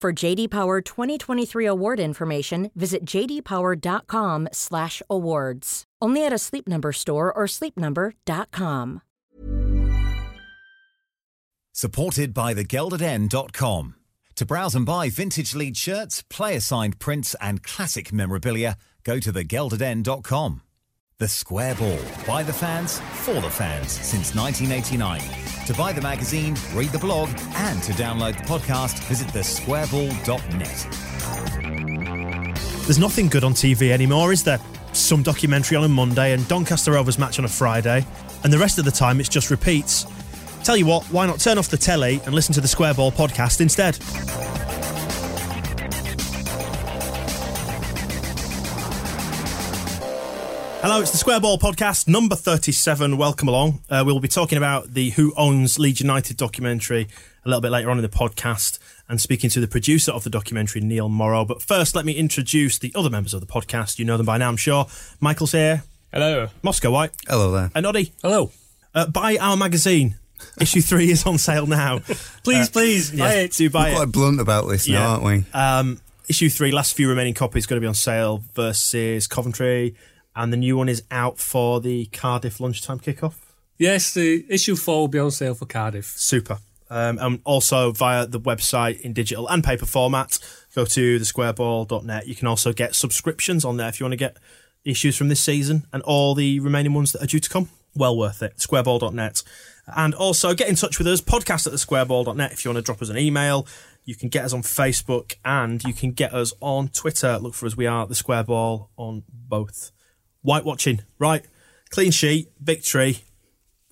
For JD Power 2023 award information, visit jdpower.com/awards. Only at a Sleep Number store or sleepnumber.com. Supported by thegeldeden.com. To browse and buy vintage lead shirts, player signed prints, and classic memorabilia, go to thegeldeden.com. The Square Ball. By the fans, for the fans, since 1989. To buy the magazine, read the blog, and to download the podcast, visit thesquareball.net. There's nothing good on TV anymore, is there? Some documentary on a Monday and Doncaster Rovers match on a Friday, and the rest of the time it's just repeats. Tell you what, why not turn off the telly and listen to the Square Ball podcast instead? Hello, it's the Square Ball podcast, number 37. Welcome along. Uh, we'll be talking about the Who Owns Leeds United documentary a little bit later on in the podcast and speaking to the producer of the documentary, Neil Morrow. But first, let me introduce the other members of the podcast. You know them by now, I'm sure. Michael's here. Hello. Moscow White. Hello there. And Noddy. Hello. Uh, buy our magazine. Issue three is on sale now. Please, please, Yeah, buy it. do buy We're it. quite blunt about this Yeah. now, aren't we? Um, issue three, last few remaining copies, going to be on sale versus Coventry, and the new one is out for the Cardiff lunchtime kickoff. Yes, the issue four will be on sale for Cardiff. Super. Um, and also via the website in digital and paper format. Go to thesquareball.net. You can also get subscriptions on there if you want to get issues from this season and all the remaining ones that are due to come. Well worth it. Squareball.net. And also get in touch with us, podcast at thesquareball.net if you want to drop us an email. You can get us on Facebook and you can get us on Twitter. Look for us. We are the Square Ball on both. White watching, right? Clean sheet, victory.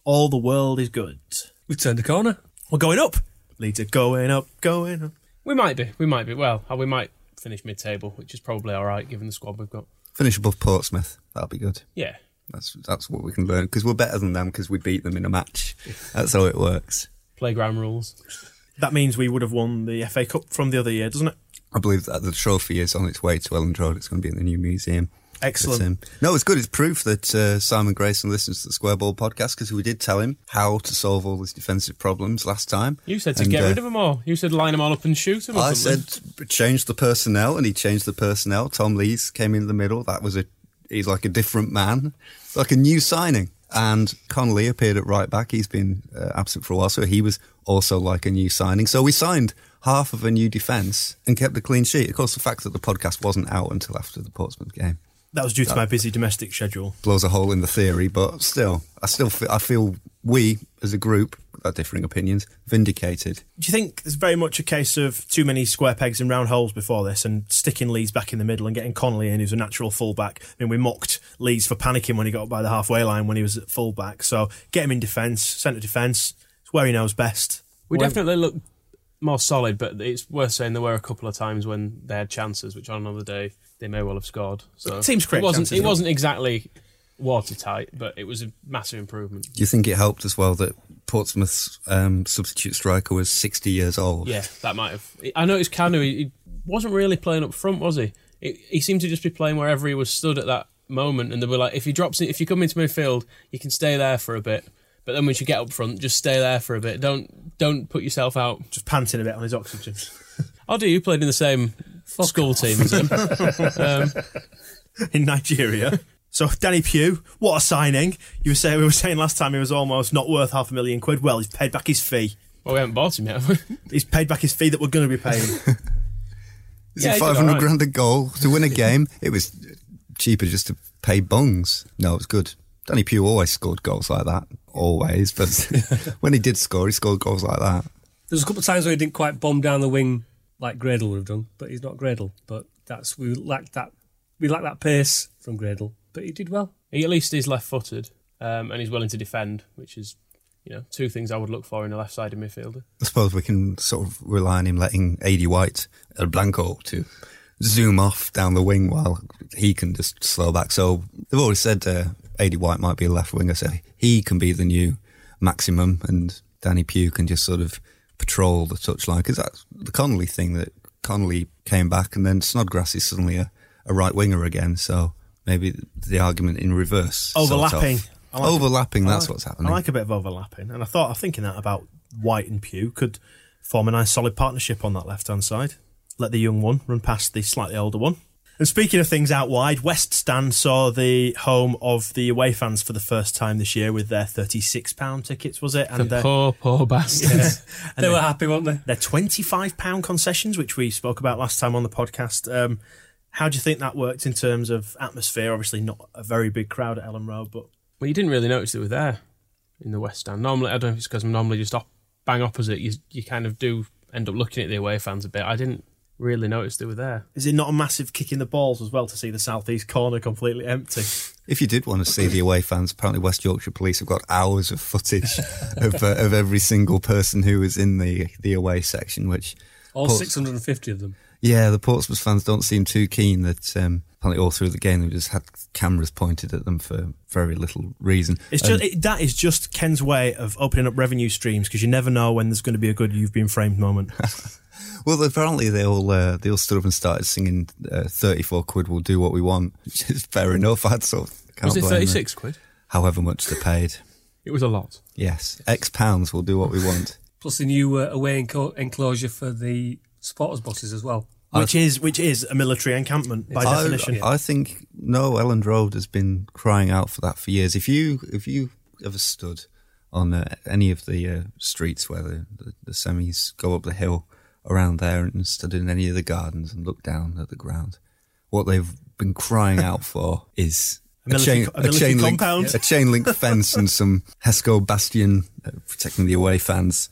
All the world is good. We've turned the corner. We're going up. Leeds are going up, going up. We might be. We might be. Well, we might finish mid-table, which is probably all right given the squad we've got. Finish above Portsmouth. That'll be good. Yeah. That's that's what we can learn because we're better than them because we beat them in a match. That's how it works. Playground rules. That means we would have won the FA Cup from the other year, doesn't it? I believe that the trophy is on its way to Elland Road. It's going to be in the new museum. Excellent. Um, no, it's good. It's proof that uh, Simon Grayson listens to the Square Ball podcast because we did tell him how to solve all his defensive problems last time. You said to And, get uh, rid of them all. You said line them all up and shoot them. I something. said change the personnel, and he changed the personnel. Tom Lees came in the middle. That was a he's like a different man, like a new signing. And Connolly appeared at right back. He's been uh, absent for a while, so he was also like a new signing. So we signed half of a new defence and kept a clean sheet. Of course, the fact that the podcast wasn't out until after the Portsmouth game That was due to my busy domestic schedule. blows a hole in the theory, but still, I still feel, I feel we as a group, our differing opinions, vindicated. Do you think there's very much a case of too many square pegs in round holes before this and sticking Lees back in the middle and getting Connolly in, who's a natural fullback? I mean, we mocked Leeds for panicking when he got up by the halfway line when he was at fullback. So get him in defence, centre defence. It's where he knows best. we Well- definitely look more solid, but it's worth saying there were a couple of times when they had chances, which on another day they may well have scored. So Teams create it wasn't. chances, it wasn't exactly watertight, but it was a massive improvement. Do you think it helped as well that Portsmouth's um, substitute striker was 60 years old? Yeah, that might have. I noticed Kanu. He, he wasn't really playing up front, was he? he? He seemed to just be playing wherever he was stood at that moment, and they were like, if he drops, it, if you come into midfield, you can stay there for a bit. But then once you get up front, just stay there for a bit. Don't don't put yourself out. Just panting a bit on his oxygen. I'll do. You played in the same school team as him. um, in Nigeria. So Danny Pugh, what a signing! You were saying we were saying last time he was almost not worth half a million quid. Well, he's paid back his fee. well, we haven't bought him yet. have we? He's paid back his fee that we're going to be paying. Is Yeah, it 500 alright. grand a goal to win a game? it was cheaper just to pay bungs. No, it was good. Danny Pugh always scored goals like that. Always. But when he did score, he scored goals like that. There's a couple of times where he didn't quite bomb down the wing like Gradel would have done, but he's not Gradel. But that's we lack that we lacked that pace from Gradel, but he did well. He at least is left-footed um, and he's willing to defend, which is, you know, two things I would look for in a left-sided midfielder. I suppose we can sort of rely on him letting Aidy White, El Blanco, to zoom off down the wing while he can just slow back. So they've already said uh, Aidy White might be a left winger, so he can be the new maximum, and Danny Pugh can just sort of patrol the touchline because that's the Connolly thing that Connolly came back, and then Snodgrass is suddenly a, a right winger again. So maybe the argument in reverse, sort of. Overlapping. Like overlapping. I That's like- what's happening. I like a bit of overlapping, and I thought I'm thinking that about White and Pugh could form a nice solid partnership on that left hand side. Let the young one run past the slightly older one. And speaking of things out wide, West Stand saw the home of the away fans for the first time this year with their thirty-six pound tickets, was it? And The their, poor, poor bastards. and they were happy, weren't they? their twenty-five pound concessions, which we spoke about last time on the podcast. Um, how do you think that worked in terms of atmosphere? Obviously, not a very big crowd at Elland Road, but Well, you didn't really notice they were there in the West Stand. Normally, I don't know if it's because I'm normally just op- bang opposite. You you kind of do end up looking at the away fans a bit. I didn't really noticed they were there. Is it not a massive kick in the balls as well to see the southeast corner completely empty? If you did want to see the away fans, apparently West Yorkshire Police have got hours of footage of, uh, of every single person who was in the the away section. Which, All Ports- 650 of them. yeah, the Portsmouth fans don't seem too keen. That um, apparently all through the game they just had cameras pointed at them for very little reason. It's just it, that is just Ken's way of opening up revenue streams because you never know when there's going to be a good "you've been framed" moment. Well, apparently they all uh, they all stood up and started singing uh, "34 quid we'll do what we want," which is fair enough. I'd sort of can't was it blame them. 36 quid? However much they paid, It was a lot. yes, X pounds We'll do what we want. Plus the new uh, away enco- enclosure for the supporters buses as well. which is which is a military encampment by I, definition. I think no, Elland Road has been crying out for that for years. If you if you ever stood on uh, any of the uh, streets where the, the, the semis go up the hill around there and stood in any of the gardens and looked down at the ground, what they've been crying out for is A military co- a military chain compound. link, a chain link fence and some Hesco bastion uh, protecting the away fans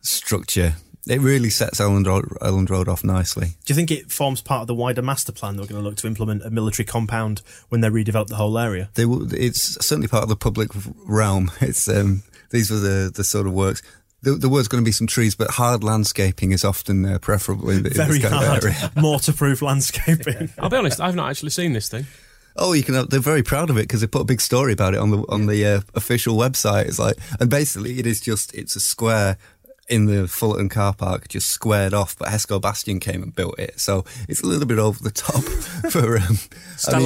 structure. It really sets Elland Road, Road off nicely. Do you think it forms part of the wider master plan? They're going to look to implement a military compound when they redevelop the whole area. they will, it's certainly part of the public realm. It's um, these were the the sort of works. There, there was going to be some trees, but hard landscaping is often uh, preferable in, in Very this kind hard, mortar-proof landscaping. I'll be honest, I've not actually seen this thing. Oh, you can. Have, they're very proud of it because they put a big story about it on the on the uh, official website. It's like, and basically, it is just it's a square in the Fullerton car park, just squared off. But Hesco Bastion came and built it, so it's a little bit over the top for. Um, I mean-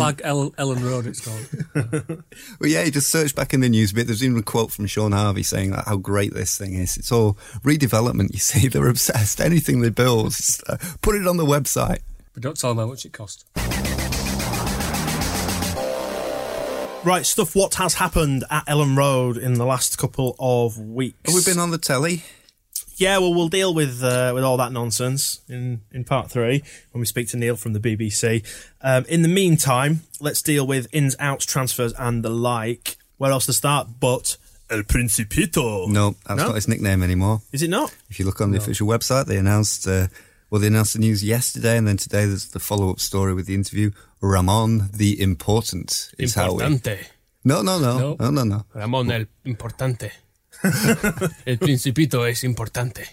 Stalag El- Elland Road, it's called. Well, yeah, you just search back in the news bit. There's even a quote from Shaun Harvey saying that how great this thing is. It's all redevelopment. You see, they're obsessed. Anything they build, just, uh, put it on the website. but don't tell them how much it cost. right, stuff. What has happened at Elland Road in the last couple of weeks? Have we been on the telly? Yeah, well, we'll deal with uh, with all that nonsense in, in part three when we speak to Neil from the BBC. Um, in the meantime, let's deal with ins, outs, transfers, and the like. Where else to start? But El Principito. No, that's No? not his nickname anymore. Is it not? If you look on the official website, they announced. Uh, well, they announced the news yesterday, and then today there's the follow-up story with the interview. Ramon the Important is how we. No, no, no, No. no, no, no. Ramón el importante. el principito es importante.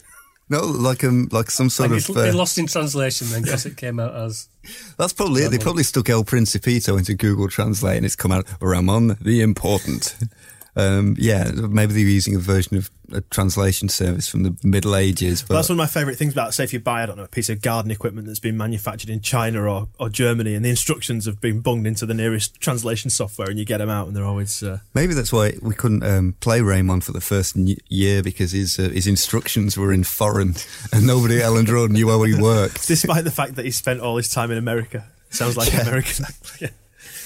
No, like um, like some sort Like of. it's, they uh, lost in translation then because it came out as That's probably it. They probably stuck El Principito into Google Translate and it's come out Ramon the Important. Um, yeah, maybe they're using a version of a translation service from the Middle Ages. But That's one of my favourite things about, say, if you buy, I don't know, a piece of garden equipment that's been manufactured in China or, or Germany, and the instructions have been bunged into the nearest translation software, and you get them out, and they're always. Uh, maybe that's why we couldn't um, play Raymond for the first n- year because his uh, his instructions were in foreign and nobody at Elland Road knew how he worked. despite the fact that he spent all his time in America. Sounds like American. Yeah.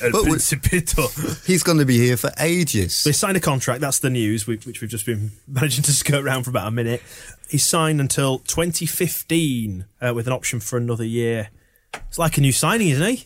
El But Principito. He's going to be here for ages. They signed a contract. That's the news, which which we've just been managing to skirt around for about a minute. He signed until 2015 uh, with an option for another year. It's like a new signing, isn't he?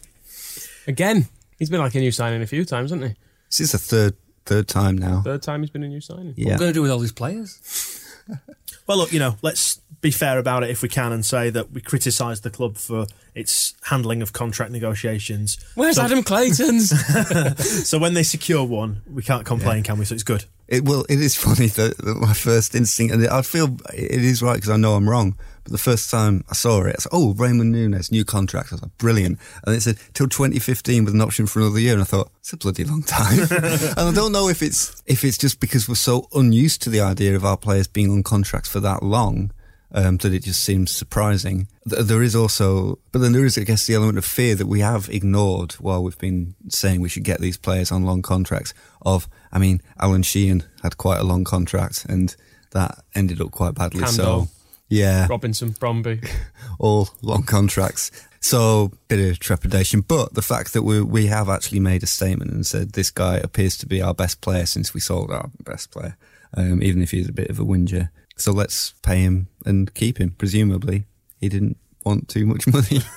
Again, he's been like a new signing a few times, hasn't he? This is the third third time now. Third time he's been a new signing. What are we going to do with all these players? Well, look, you know, let's be fair about it if we can and say that we criticised the club for its handling of contract negotiations. Where's So- Adam Clayton's? So when they secure one, we can't complain, can we? So it's good. It well, it is funny that, that my first instinct, and I feel it is right because I know I'm wrong. But the first time I saw it, I said, "Oh, Raymond Nunez, new contract." I was like, "Brilliant!" And it said till 2015 with an option for another year, and I thought it's a bloody long time. and I don't know if it's if it's just because we're so unused to the idea of our players being on contracts for that long. Um, that it just seems surprising. There is also, but then there is, I guess, the element of fear that we have ignored while we've been saying we should get these players on long contracts. Of, I mean, Alan Sheehan had quite a long contract, and that ended up quite badly. Kandol. So, yeah, Robinson, Bromby. all long contracts. So bit of trepidation, but the fact that we we have actually made a statement and said this guy appears to be our best player since we sold our best player, um, even if he's a bit of a whinger. So let's pay him and keep him. Presumably, he didn't want too much money.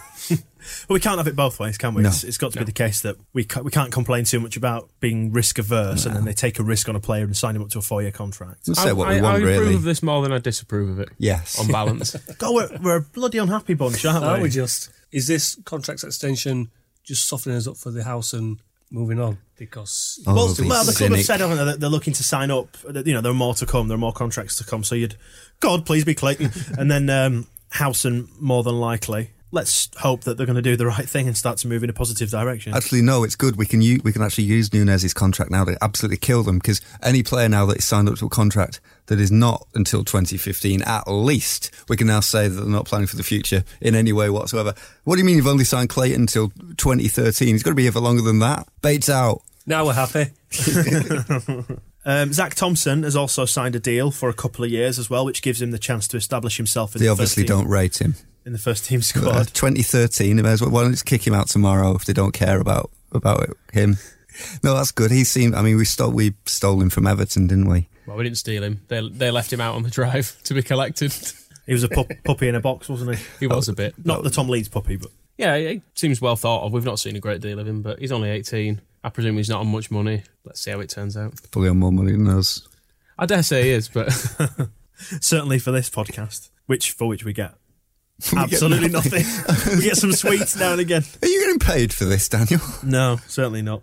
But we can't have it both ways, can we? No. It's, it's got to be the case that we ca- we can't complain too much about being risk averse, and then they take a risk on a player and sign him up to a four year contract. We'll say I, what I, we want, I approve really. of this more than I disapprove of it. Yes. On balance. God, we're, we're a bloody unhappy bunch, aren't Aren't we? we just? Is this contract extension just softening us up for the house and moving on? Because Oh, well, these well, the club have said, haven't they, that they're looking to sign up. that, You know, there are more to come. There are more contracts to come. So you'd, God, please be Clayton, and then um, Howson more than likely. Let's hope that they're going to do the right thing and start to move in a positive direction. Actually, no, it's good. We can u- we can actually use Nunez's contract now to absolutely kill them because any player now that is signed up to a contract that is not until 2015, at least, we can now say that they're not planning for the future in any way whatsoever. What do you mean you've only signed Clayton until 2013? He's got to be here for longer than that. Bates out. now we're happy. Um, Zach Thompson has also signed a deal for a couple of years as well, which gives him the chance to establish himself in They the obviously first team, They obviously don't rate him. in the first team Uh, squad. 2013, they may as well, why don't just kick him out tomorrow if they don't care about about it, him? No, that's good. He seemed. I mean, we stole we stole him from Everton, didn't we? well, we didn't steal him. They, they left him out on the drive to be collected. He was a pup, puppy in a box, wasn't he? he was a bit. Not the Tom Lees puppy, but Yeah, he seems well thought of. We've not seen a great deal of him, but he's only 18. I presume he's not on much money. Let's see how it turns out. Probably on more money than us. I dare say he is, but certainly for this podcast, which for which we get We get absolutely nothing. we get some sweets now and again. Are you getting paid for this, Daniel? No, certainly not.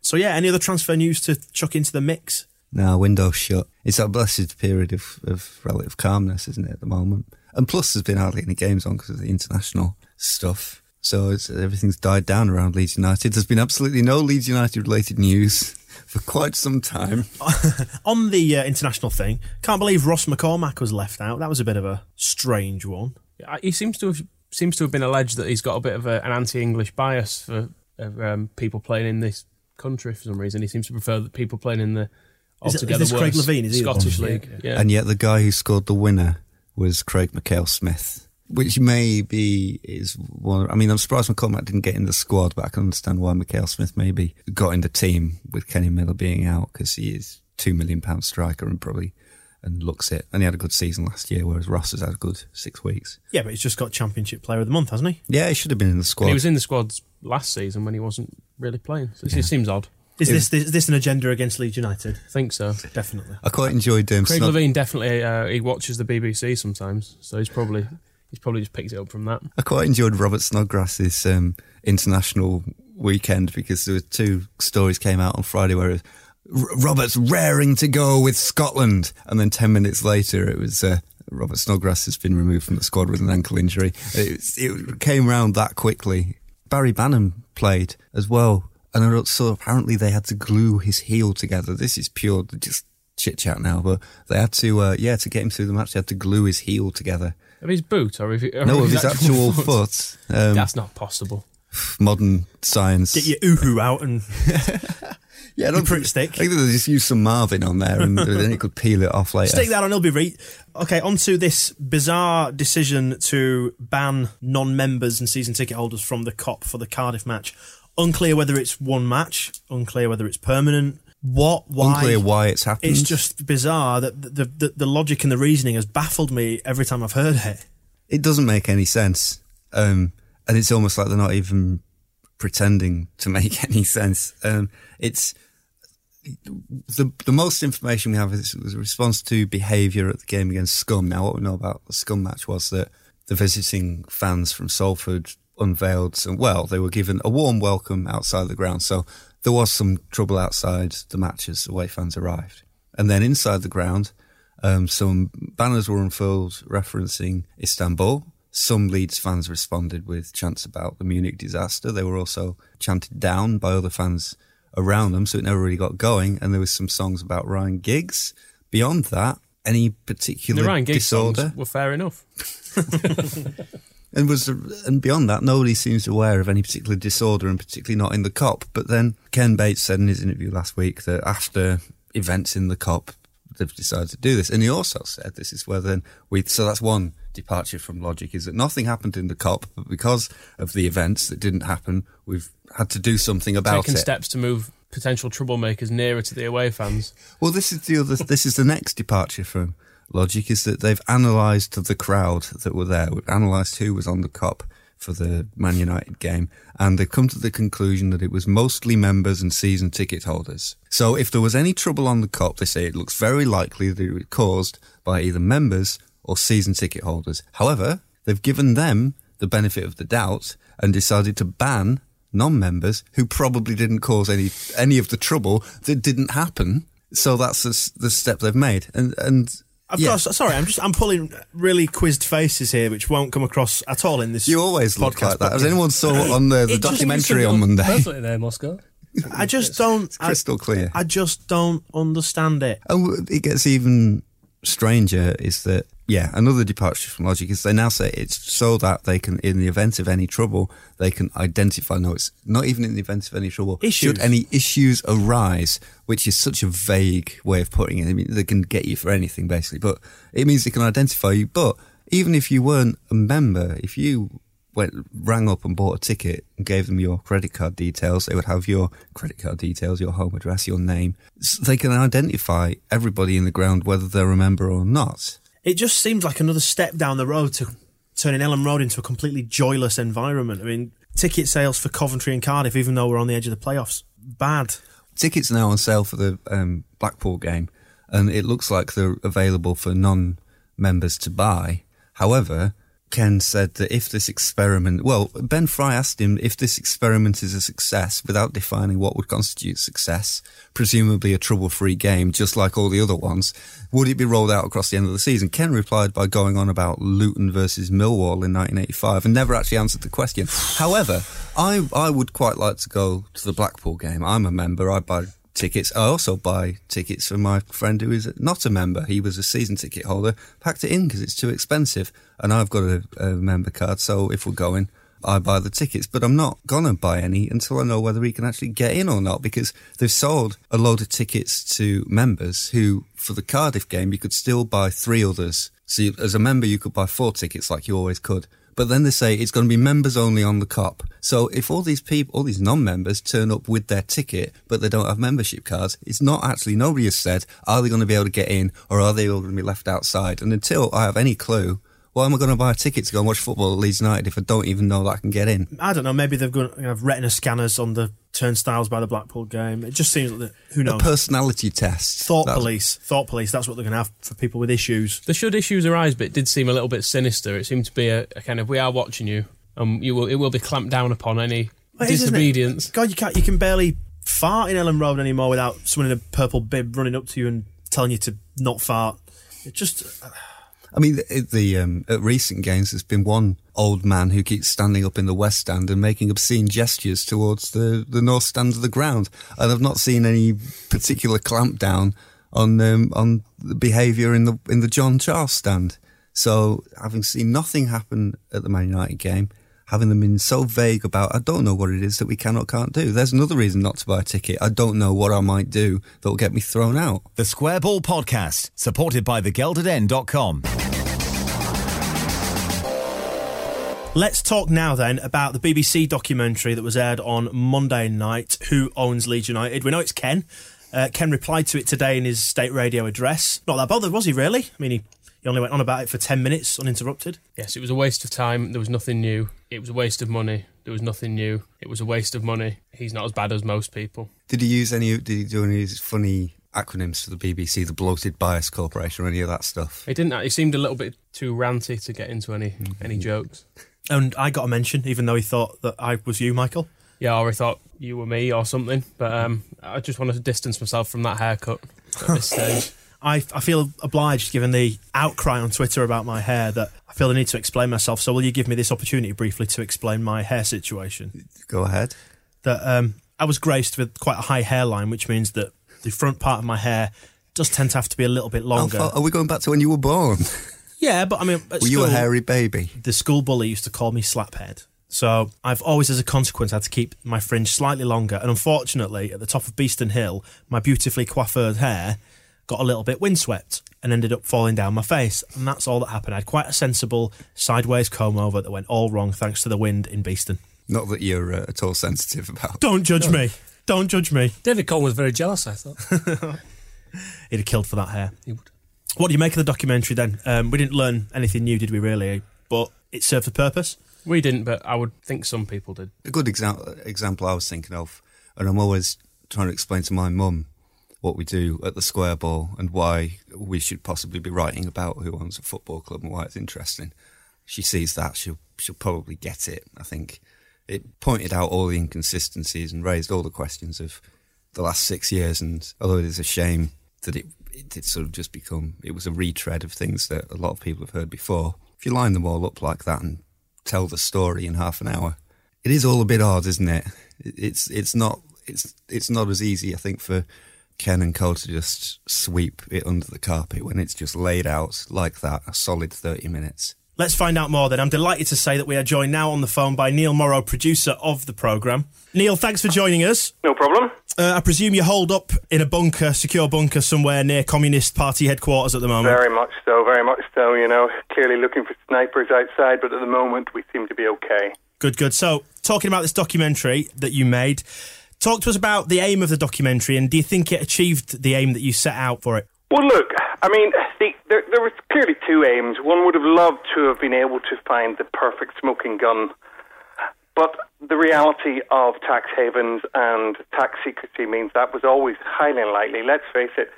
So yeah, any other transfer news to chuck into the mix? No, window shut. It's that blessed period of, of relative calmness, isn't it, at the moment? And plus, there's been hardly any games on because of the international stuff. So it's, everything's died down around Leeds United. There's been absolutely no Leeds United related news for quite some time. On the uh, international thing, can't believe Ross McCormack was left out. That was a bit of a strange one. he seems to have seems to have been alleged that he's got a bit of a, an anti-English bias for um, people playing in this country for some reason. He seems to prefer the people playing in the Is it- is altogether this Craig Levein? Is Scottish one? league? Yeah. And yet, the guy who scored the winner was Craig Mackail-Smith, which maybe is one. I mean, I'm surprised McCormack didn't get in the squad, but I can understand why Mackail-Smith maybe got in the team with Kenny Miller being out because he is two million pound striker and probably and looks it. And he had a good season last year, whereas Ross has had a good six weeks. Yeah, but he's just got Championship Player of the Month, hasn't he? Yeah, he should have been in the And squad. he was in the squads last season when he wasn't really playing. So it seems odd. Is this, is this an agenda against Leeds United? I think so. Definitely. I quite enjoyed um, Craig Snog- Levein definitely uh, he watches the BBC sometimes, so he's probably he's probably just picked it up from that. I quite enjoyed Robert Snodgrass's um, international weekend because there were two stories came out on Friday where it was, Robert's raring to go with Scotland, and then ten minutes later it was uh, Robert Snodgrass has been removed from the squad with an ankle injury. It, it came round that quickly. Barry Bannan played as well, and I apparently they had to glue his heel together. This is pure just chit chat now, but they had to uh, yeah to get him through the match. They had to glue his heel together. Of his boot or, if, or No, of his actual foot. Um, That's not possible. modern science. Get your uhu out and yeah, I your don't prick think, stick. I think they just use some Marvin on there, and then it could peel it off later. Stick that on, it'll be right. Okay, on to this bizarre decision to ban non-members and season ticket holders from the Kop for the Cardiff match. Unclear whether it's one match, unclear whether it's permanent. What? Why? Unclear why it's happened. It's just bizarre that the, the the logic and the reasoning has baffled me every time I've heard it. it doesn't make any sense. Um, and it's almost like they're not even pretending to make any sense. Um, it's the the most information we have is was a response to behaviour at the game against Scum. Now, what we know about the Scum match was that the visiting fans from Salford unveiled some. Well, they were given a warm welcome outside the ground, so there was some trouble outside the match as away fans arrived, and then inside the ground, um, some banners were unfurled referencing Istanbul. Some Leeds fans responded with chants about the Munich disaster. They were also chanted down by other fans around them, so it never really got going. And there was some songs about Ryan Giggs. Beyond that, any particular The Ryan Giggs disorder? songs were fair enough. And was and beyond that, nobody seems aware of any particular disorder, and particularly not in the Kop. But then Ken Bates said in his interview last week that after events in the Kop, they've decided to do this. And he also said this is where then we. So that's one departure from logic is that nothing happened in the Kop, but because of the events that didn't happen, we've had to do something about it. Taking steps to move potential troublemakers nearer to the away fans. Well, this is the other. this is the next departure from logic is that they've analysed the crowd that were there. Analysed who was on the Kop for the Man United game, and they've come to the conclusion that it was mostly members and season ticket holders. So, if there was any trouble on the Kop, they say it looks very likely that it was caused by either members or season ticket holders. However, they've given them the benefit of the doubt and decided to ban non-members who probably didn't cause any any of the trouble that didn't happen. So that's the, the step they've made, and and I've yeah. got, sorry, I'm just I'm pulling really quizzed faces here, which won't come across at all in this. you always look like that. but- As anyone saw on the, the documentary on Monday, Perfectly there, Moscow. I just don't. I, crystal clear. I just don't understand it. Oh, it gets even stranger is that, yeah, another departure from logic is they now say it's so that they can, in the event of any trouble, they can identify, no, it's not even in the event of any trouble. Issues. Should any issues arise, which is such a vague way of putting it. I mean, they can get you for anything, basically, but it means they can identify you. But even if you weren't a member, if you went rang up and bought a ticket and gave them your credit card details, they would have your credit card details, your home address, your name. S they can identify everybody in the ground, whether they're a member or not. It just seems like another step down the road to turning Elland Road into a completely joyless environment. I mean, ticket sales for Coventry and Cardiff, even though we're on the edge of the playoffs, bad. Tickets are now on sale for the um, Blackpool game, and it looks like they're available for non-members to buy. However, Ken said that if this experiment, well, Ben Fry asked him if this experiment is a success without defining what would constitute success, presumably a trouble-free game, just like all the other ones, would it be rolled out across the end of the season? Ken replied by going on about Luton versus Millwall in 1985 and never actually answered the question. However, I, I would quite like to go to the Blackpool game. I'm a member. I buy tickets. I also buy tickets for my friend who is not a member. He was a season ticket holder, packed it in because it's too expensive. And I've got a, a member card, so if we're going, I buy the tickets. But I'm not to buy any until I know whether he can actually get in or not because they've sold a load of tickets to members who, for the Cardiff game, you could still buy three others. So you, as a member, you could buy four tickets like you always could. But then they say it's going to be members only on the Kop. So if all these people, all these non-members turn up with their ticket, but they don't have membership cards, it's not actually, nobody has said, are they going to be able to get in or are they all going to be left outside? And until I have any clue, why am I going to buy a ticket to go and watch football at Leeds United if I don't even know that I can get in? I don't know. Maybe they've got you know, retina scanners on the turnstiles by the Blackpool game. It just seems like the, who A knows. personality test. Thought That's- police, thought police. That's what they're going to have for people with issues. The should issues arise bit did seem a little bit sinister. It seemed to be a, a kind of we are watching you, and you will it will be clamped down upon any It is, disobedience. God, you can't. You can barely fart in Elland Road anymore without someone in a purple bib running up to you and telling you to not fart. It just. Uh, I mean, the, the um, at recent games, there's been one old man who keeps standing up in the west stand and making obscene gestures towards the, the north stand of the ground, and I've not seen any particular clampdown on um, on the behaviour in the in the John Charles stand. So, having seen nothing happen at the Man United game, having them been so vague about, I don't know what it is that we can or can't do. There's another reason not to buy a ticket. I don't know what I might do that will get me thrown out. The Square Ball Podcast, supported by thegeldeden.com. Let's talk now then about the BBC documentary that was aired on Monday night. Who owns Leeds United? We know it's Ken. Uh, Ken replied to it today in his state radio address. Not that bothered, was he? Really? I mean, he, You only went on about it for 10 minutes uninterrupted. Yes, it was a waste of time. There was nothing new. It was a waste of money. There was nothing new. It was a waste of money. He's not as bad as most people. Did he use any? Did he do any of these funny acronyms for the BBC, the Bloated Bias Corporation, or any of that stuff? He didn't. He seemed a little bit too ranty to get into any any jokes. And I got a mention, even though he thought that I was you, Michael. Yeah, or he thought you were me or something. But um, I just wanted to distance myself from that haircut at this stage. I, I feel obliged, given the outcry on Twitter about my hair, that I feel the need to explain myself. So, will you give me this opportunity briefly to explain my hair situation? Go ahead. That um, I was graced with quite a high hairline, which means that the front part of my hair does tend to have to be a little bit longer. far- are we going back to when you were born? Yeah, but I mean, were you a hairy baby? the school bully used to call me slaphead. So I've always, as a consequence, had to keep my fringe slightly longer. And unfortunately, at the top of Beeston Hill, my beautifully coiffured hair got a little bit windswept and ended up falling down my face. And that's all that happened. I had quite a sensible sideways comb over that went all wrong thanks to the wind in Beeston. Not that you're uh, at all sensitive about. Don't judge me. Don't judge me. David Conn was very jealous, I thought. He'd have killed for that hair. He would. What do you make of the documentary then? Um, we didn't learn anything new, did we, really? But it served a purpose. We didn't, but I would think some people did. A good example example I was thinking of, and I'm always trying to explain to my mum what we do at the Square Ball and why we should possibly be writing about who owns a football club and why it's interesting. She sees that she'll she'll probably get it. I think it pointed out all the inconsistencies and raised all the questions of the last six years. And although it is a shame that it it did sort of just become it was a retread of things that a lot of people have heard before. If you line them all up like that and tell the story in half an hour, it is all a bit odd, isn't it? It- It's it's not it's it's not as easy, I think, for Ken and Cole to just sweep it under the carpet when it's just laid out like that, a solid thirty minutes. Let's find out more then. I'm delighted to say that we are joined now on the phone by Neil Morrow, producer of the programme. Neil, thanks for joining us. No problem. Uh, I presume you're holed up in a bunker, secure bunker somewhere near Communist Party headquarters at the moment. Very much so, very much so. You know, clearly looking for snipers outside, but at the moment we seem to be okay. Good, good. So, talking about this documentary that you made, talk to us about the aim of the documentary and do you think it achieved the aim that you set out for it? Well, look, I mean, the, there, there was clearly two aims. One would have loved to have been able to find the perfect smoking gun, but the reality of tax havens and tax secrecy means that was always highly unlikely. Let's face it,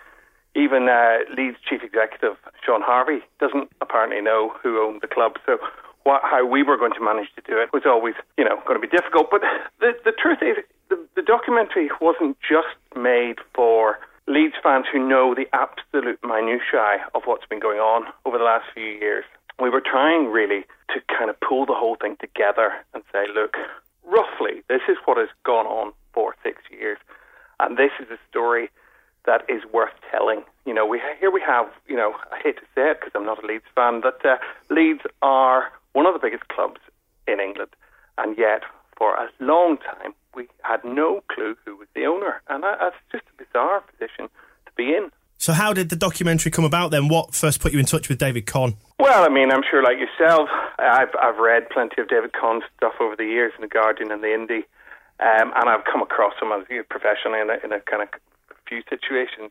even uh, Leeds chief executive Shaun Harvey doesn't apparently know who owned the club. So what, how we were going to manage to do it was always, you know, going to be difficult. But the, the truth is, the, the documentary wasn't just made for Leeds fans who know the absolute minutiae of what's been going on over the last few years. We were trying really to kind of pull the whole thing together and say, look, roughly, this is what has gone on for six years, and this is a story that is worth telling. You know, we here we have, you know, I hate to say it because I'm not a Leeds fan, but uh, Leeds are one of the biggest clubs in England, and yet for a long time we had no clue who was the owner, and that's just a bizarre position to be in. So, how did the documentary come about then? What first put you in touch with David Conn? Well, I mean, I'm sure, like yourself, I've I've read plenty of David Conn's stuff over the years in the Guardian and the Indie, um, and I've come across him as you know, professionally in a, in a kind of few situations.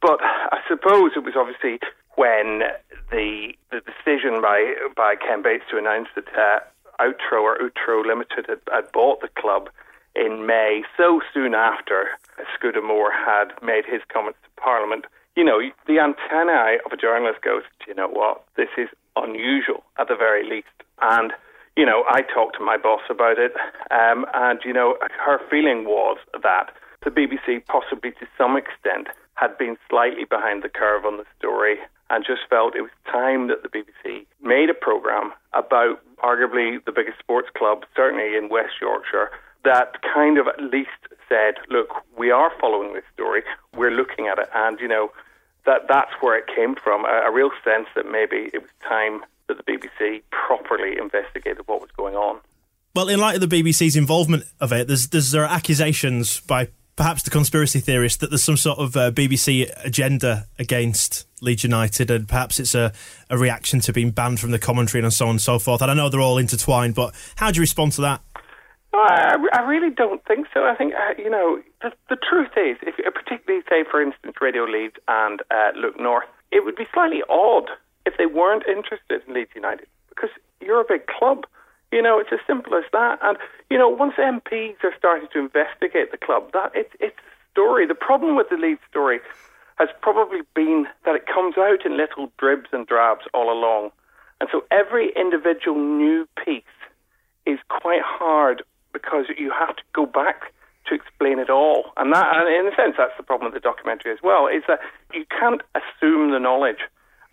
But I suppose it was obviously when the the decision by by Ken Bates to announce that uh, Outro or Outro Limited had, had bought the club in May, so soon after Scudamore had made his comments to Parliament. You know, the antennae of a journalist goes, do you know what? This is unusual at the very least. And, you know, I talked to my boss about it, um, and, you know, her feeling was that the BBC, possibly to some extent, had been slightly behind the curve on the story and just felt it was time that the BBC made a programme about arguably the biggest sports club, certainly in West Yorkshire, that kind of at least said, look, we are following this story, we're looking at it, and, you know, that that's where it came from, a, a real sense that maybe it was time that the BBC properly investigated what was going on. Well, in light of the BBC's involvement of it, there's, there's there are accusations by perhaps the conspiracy theorists that there's some sort of uh, BBC agenda against Leeds United, and perhaps it's a, a reaction to being banned from the commentary and so on and so forth. And I know they're all intertwined, but how do you respond to that? I, I really don't think so. I think, uh, you know, the, the truth is, if particularly, say, for instance, Radio Leeds and uh, Look North, it would be slightly odd if they weren't interested in Leeds United because you're a big club. You know, it's as simple as that. And you know, once MPs are starting to investigate the club, that it's it's a story. The problem with the Leeds story has probably been that it comes out in little dribs and drabs all along, and so every individual new piece is quite hard because you have to go back to explain it all. And that, and in a sense, that's the problem with the documentary as well, is that you can't assume the knowledge.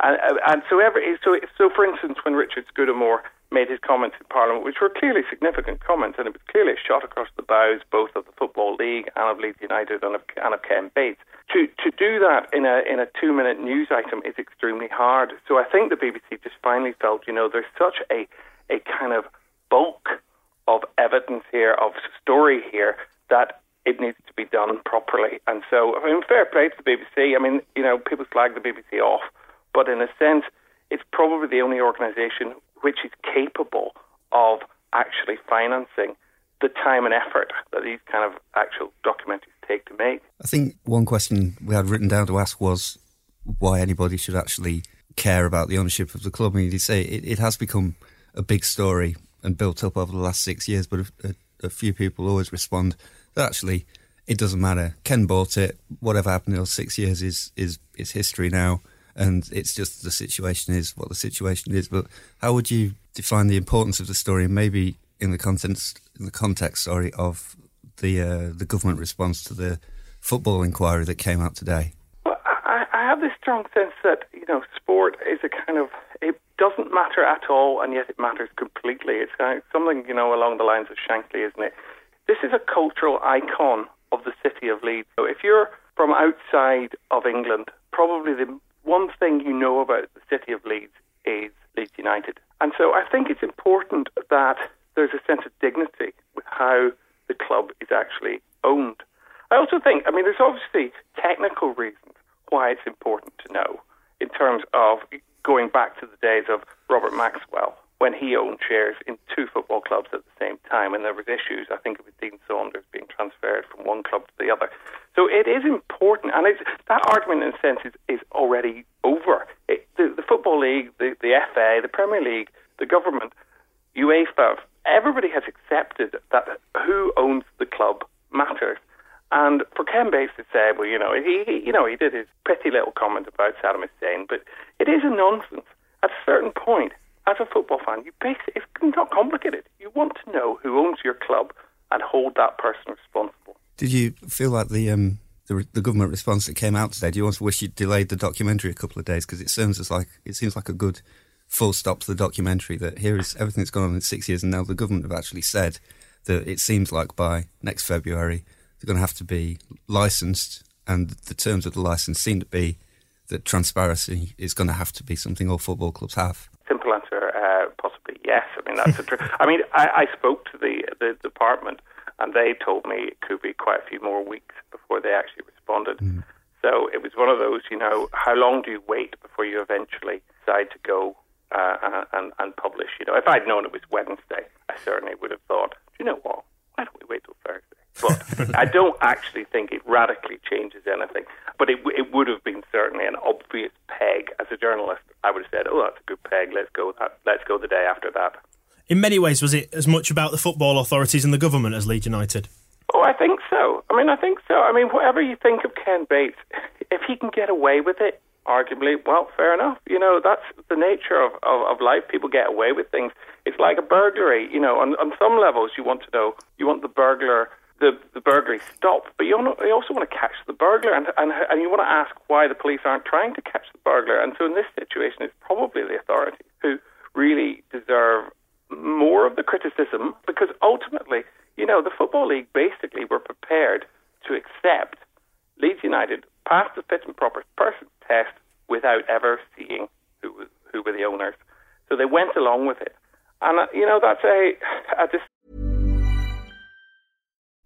And, and so, every, so, so for instance, when Richard Scudamore made his comments in Parliament, which were clearly significant comments, and it was clearly a shot across the bows both of the Football League and of Leeds United and of, and of Ken Bates. To to do that in a in a two minute news item is extremely hard. So I think the BBC just finally felt, you know, there's such a a kind of bulk of evidence here, of story here, that it needs to be done properly. And so, I mean, fair play to the BBC. I mean, you know, people slag the BBC off, but in a sense, it's probably the only organisation which is capable of actually financing the time and effort that these kind of actual documentaries take to make. I think one question we had written down to ask was why anybody should actually care about the ownership of the club. I mean, you say it, it has become a big story and built up over the last six years, but a, a, uh, a few people always respond that actually it doesn't matter. Ken bought it. Whatever happened in those six years is is is history now, and it's just the situation is what the situation is. But how would you define the importance of the story, and maybe in the context in the context, sorry, of the uh, the government response to the football inquiry that came out today? Well, I, I have this strong sense that you know sport is a kind of it doesn't matter at all, and yet it matters completely. It's kind of something you know along the lines of Shankly, isn't it? This is a cultural icon of the city of Leeds. So if you're from outside of England, probably the one thing you know about the city of Leeds is Leeds United. And so I think it's important that there's a sense of dignity with how the club is actually owned. I also think, I mean, there's obviously technical reasons why it's important to know in terms of going back to the days of Robert Maxwell when he owned shares in two football clubs at the same time, and there was issues. I think it was Dean Saunders being transferred from one club to the other. So it is important, and that argument, in a sense, is, is already over. It, the, the Football League, the, the FA, the Premier League, the government, UEFA, everybody has accepted that who owns the club matters. And for Ken Bates to say, well, you know, he, he you know, he did his pretty little comment about Saddam Hussein, but it is a nonsense. At a certain point, as a football fan, you basically, it's not complicated. You want to know who owns your club and hold that person responsible. Did you feel like the um, the, the government response that came out today? Do you to wish you'd delayed the documentary a couple of days because it seems as like it seems like a good full stop to the documentary that here is everything that's gone on in six years, and now the government have actually said that it seems like by next February they're going to have to be licensed, and the terms of the license seem to be that transparency is going to have to be something all football clubs have. Simple answer, uh, possibly yes. I mean that's a tr- I mean I, I spoke to the the department and they told me it could be quite a few more weeks before they actually responded. Mm. So it was one of those, you know, how long do you wait before you eventually decide to go uh, and, and publish? You know, if I'd known it was Wednesday, I certainly would have thought, do you know what? Why don't we wait till Thursday? But I don't actually think it radically changes anything. But it, it would have been certainly an obvious peg. As a journalist, I would have said, "Oh, that's a good peg. Let's go. That. Let's go the day after that." In many ways, was it as much about the football authorities and the government as Leeds United? Oh, I think so. I mean, I think so. I mean, whatever you think of Ken Bates, if he can get away with it, arguably, well, fair enough. You know, that's the nature of, of, of life. People get away with things. It's like a burglary. You know, on, on some levels, you want to know, you want the burglar the, the burglary stop, but you, also want to catch the burglar, and, and, and you want to ask why the police aren't trying to catch the burglar. And so in this situation, it's probably the authorities who really deserve more of the criticism because ultimately, you know, the Football League basically were prepared to accept Leeds United passed the fit and proper person test without ever seeing who who were the owners. So they went along with it. And, uh, you know, that's a, a dis-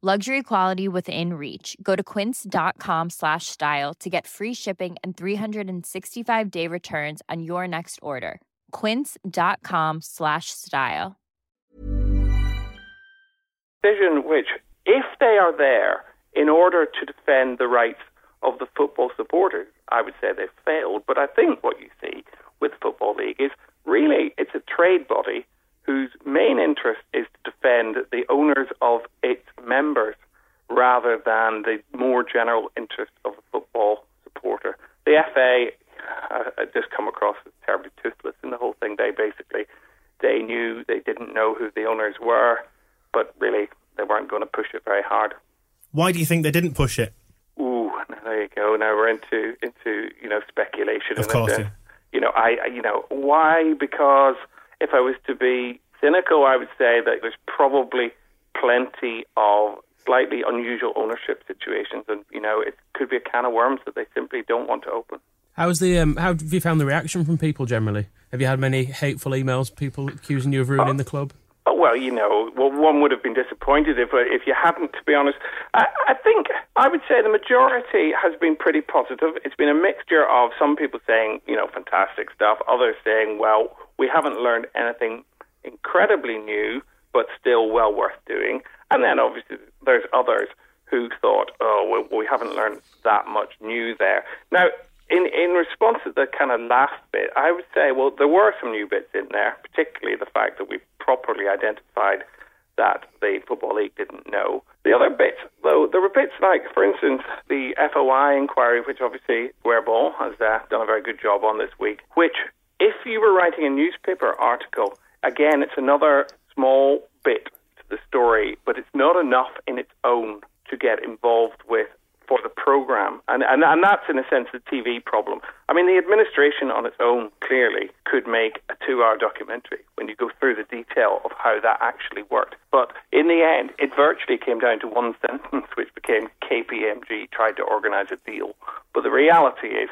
Luxury quality within reach. Go to quince.com slash style to get free shipping and 365 day returns on your next order. Quince.com slash style. Decision which, if they are there in order to defend the rights of the football supporters, I would say they've failed. But I think what you see with the Football League is really it's a trade body whose main interest is to defend the owners of its members rather than the more general interest of the football supporter. The FA uh, just come across as terribly toothless in the whole thing. They basically they knew they didn't know who the owners were, but really they weren't going to push it very hard. Why do you think they didn't push it? Ooh, there you go. Now we're into into you know speculation. Of course, yeah. You know, I you know why because if I was to be cynical, I would say that there's probably plenty of slightly unusual ownership situations, and you know, it could be a can of worms that they simply don't want to open. How's the um, how have you found the reaction from people generally? Have you had many hateful emails, people accusing you of ruining the club? Oh, well, you know, well, one would have been disappointed if uh, if you hadn't. To be honest, I, I think I would say the majority has been pretty positive. It's been a mixture of some people saying, you know, fantastic stuff, others saying, well, we haven't learned anything incredibly new, but still well worth doing. And then obviously there's others who thought, oh, well, we haven't learned that much new there. Now, in in response to the kind of last bit, I would say, well, there were some new bits in there, particularly the fact that we properly identified that the Football League didn't know. The other bits, though, there were bits like, for instance, the FOI inquiry, which obviously Squareball has uh, done a very good job on this week, which, if you were writing a newspaper article, again, it's another small bit to the story, but it's not enough in its own to get involved with for the program. And, and, and that's, in a sense, the TV problem. I mean, the administration on its own clearly could make a two hour documentary when you go through the detail of how that actually worked. But in the end, it virtually came down to one sentence, which became KPMG tried to organize a deal. But the reality is,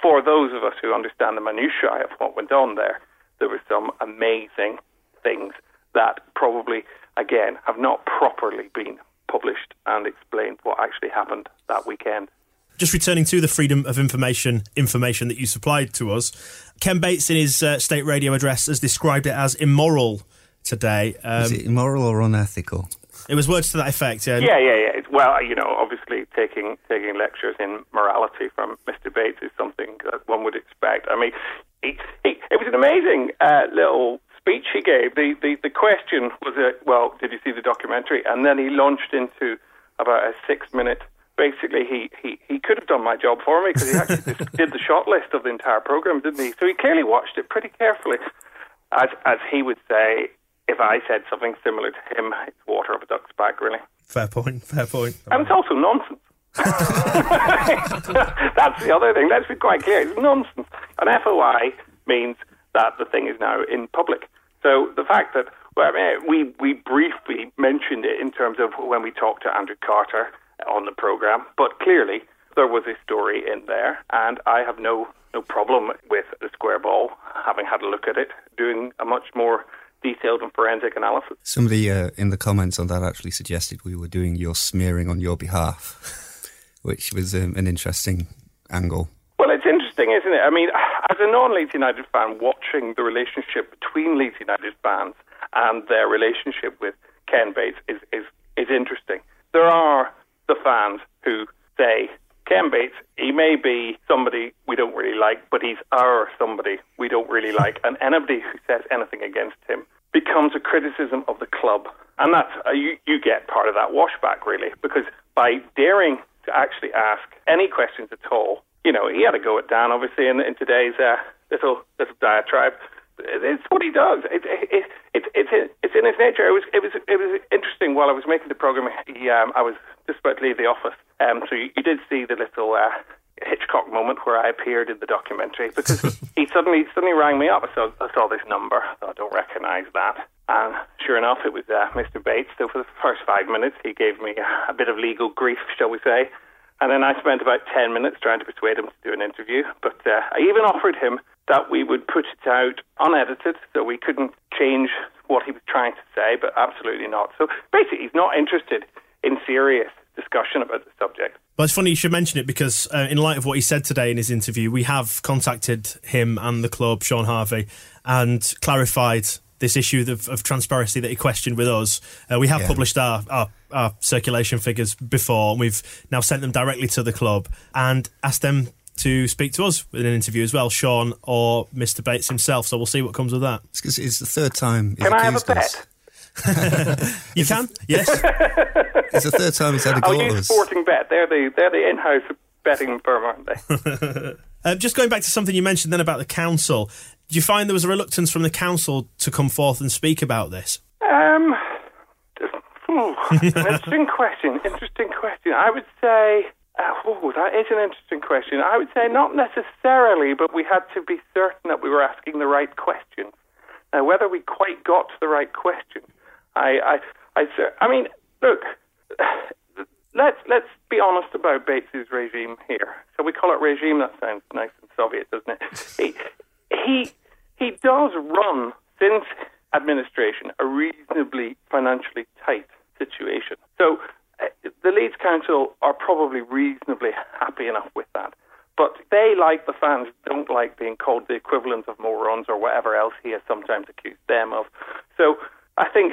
for those of us who understand the minutiae of what went on there, there were some amazing things that probably, again, have not properly been published and explained what actually happened that weekend. Just returning to the freedom of information information that you supplied to us, Ken Bates in his uh, state radio address has described it as immoral today. Um, Is it immoral or unethical? It was words to that effect. Yeah. Yeah, yeah, yeah. It's, well, you know, obviously taking taking lectures in morality from Mr. Bates is something that one would expect. I mean, he, he, it was an amazing uh, little speech he gave. The, the, the question was, uh, well, did you see the documentary? And then he launched into about a six minute. Basically, he, he, he could have done my job for me because he actually did the shot list of the entire program, didn't he? So he clearly watched it pretty carefully. As, as he would say, if I said something similar to him, it's water up a duck's back, really. Fair point. Fair point. And it's also nonsense. That's the other thing. Let's be quite clear. It's nonsense. An FOI means that the thing is now in public. So the fact that well, we we briefly mentioned it in terms of when we talked to Andrew Carter on the program, but clearly there was a story in there, and I have no no problem with the square ball having had a look at it, doing a much more detailed and forensic analysis. Somebody uh, in the comments on that actually suggested we were doing your smearing on your behalf, which was um, an interesting angle. Well, it's interesting, isn't it? I mean, as a non-Leeds United fan, watching the relationship between Leeds United fans and their relationship with Ken Bates is, is, is interesting. There are the fans who say, Ken Bates, he may be somebody we don't really like, but he's our somebody we don't really like. And anybody who says anything against him becomes a criticism of the club. And that's, uh, you, you get part of that washback, really, because by daring to actually ask any questions at all, you know, he had to go at Dan, obviously, in, in today's uh, little little diatribe. It's what he does. It, it, it, it's it's in his nature. It was it was it was interesting while I was making the program. He, um, I was just about to leave the office, um, so you, you did see the little uh, Hitchcock moment where I appeared in the documentary because he suddenly suddenly rang me up. I saw I saw this number. I, don't recognise that. And sure enough, it was uh, Mr. Bates. So for the first five minutes, he gave me a, a bit of legal grief, shall we say. And then I spent about 10 minutes trying to persuade him to do an interview. But uh, I even offered him that we would put it out unedited so we couldn't change what he was trying to say, but absolutely not. So basically, he's not interested in serious discussion about the subject. Well, it's funny you should mention it because, uh, in light of what he said today in his interview, we have contacted him and the club, Shaun Harvey, and clarified this issue of, of transparency that he questioned with us. Uh, we have yeah. published our, our, our circulation figures before, and we've now sent them directly to the club and asked them to speak to us in an interview as well, Shaun or Mr. Bates himself. So we'll see what comes of that. It's, it's the third time. Can I have a bet? you can, yes. it's the third time he's had a go at us. Sporting Bet. They're the they're the in-house betting firm, aren't they? uh, just going back to something you mentioned then about the council. Do you find there was a reluctance from the council to come forth and speak about this? Um, ooh, interesting question. Interesting question. I would say oh, that is an interesting question. I would say not necessarily, but we had to be certain that we were asking the right questions. Now, whether we quite got to the right question, I, I, I, I mean, look, let's let's be honest about Bates's regime here. So we call it regime. That sounds nice and Soviet, doesn't it? he he he does run since administration a reasonably financially tight situation. So uh, the Leeds Council are probably reasonably happy enough with that. But they, like the fans, don't like being called the equivalent of morons or whatever else he has sometimes accused them of. So I think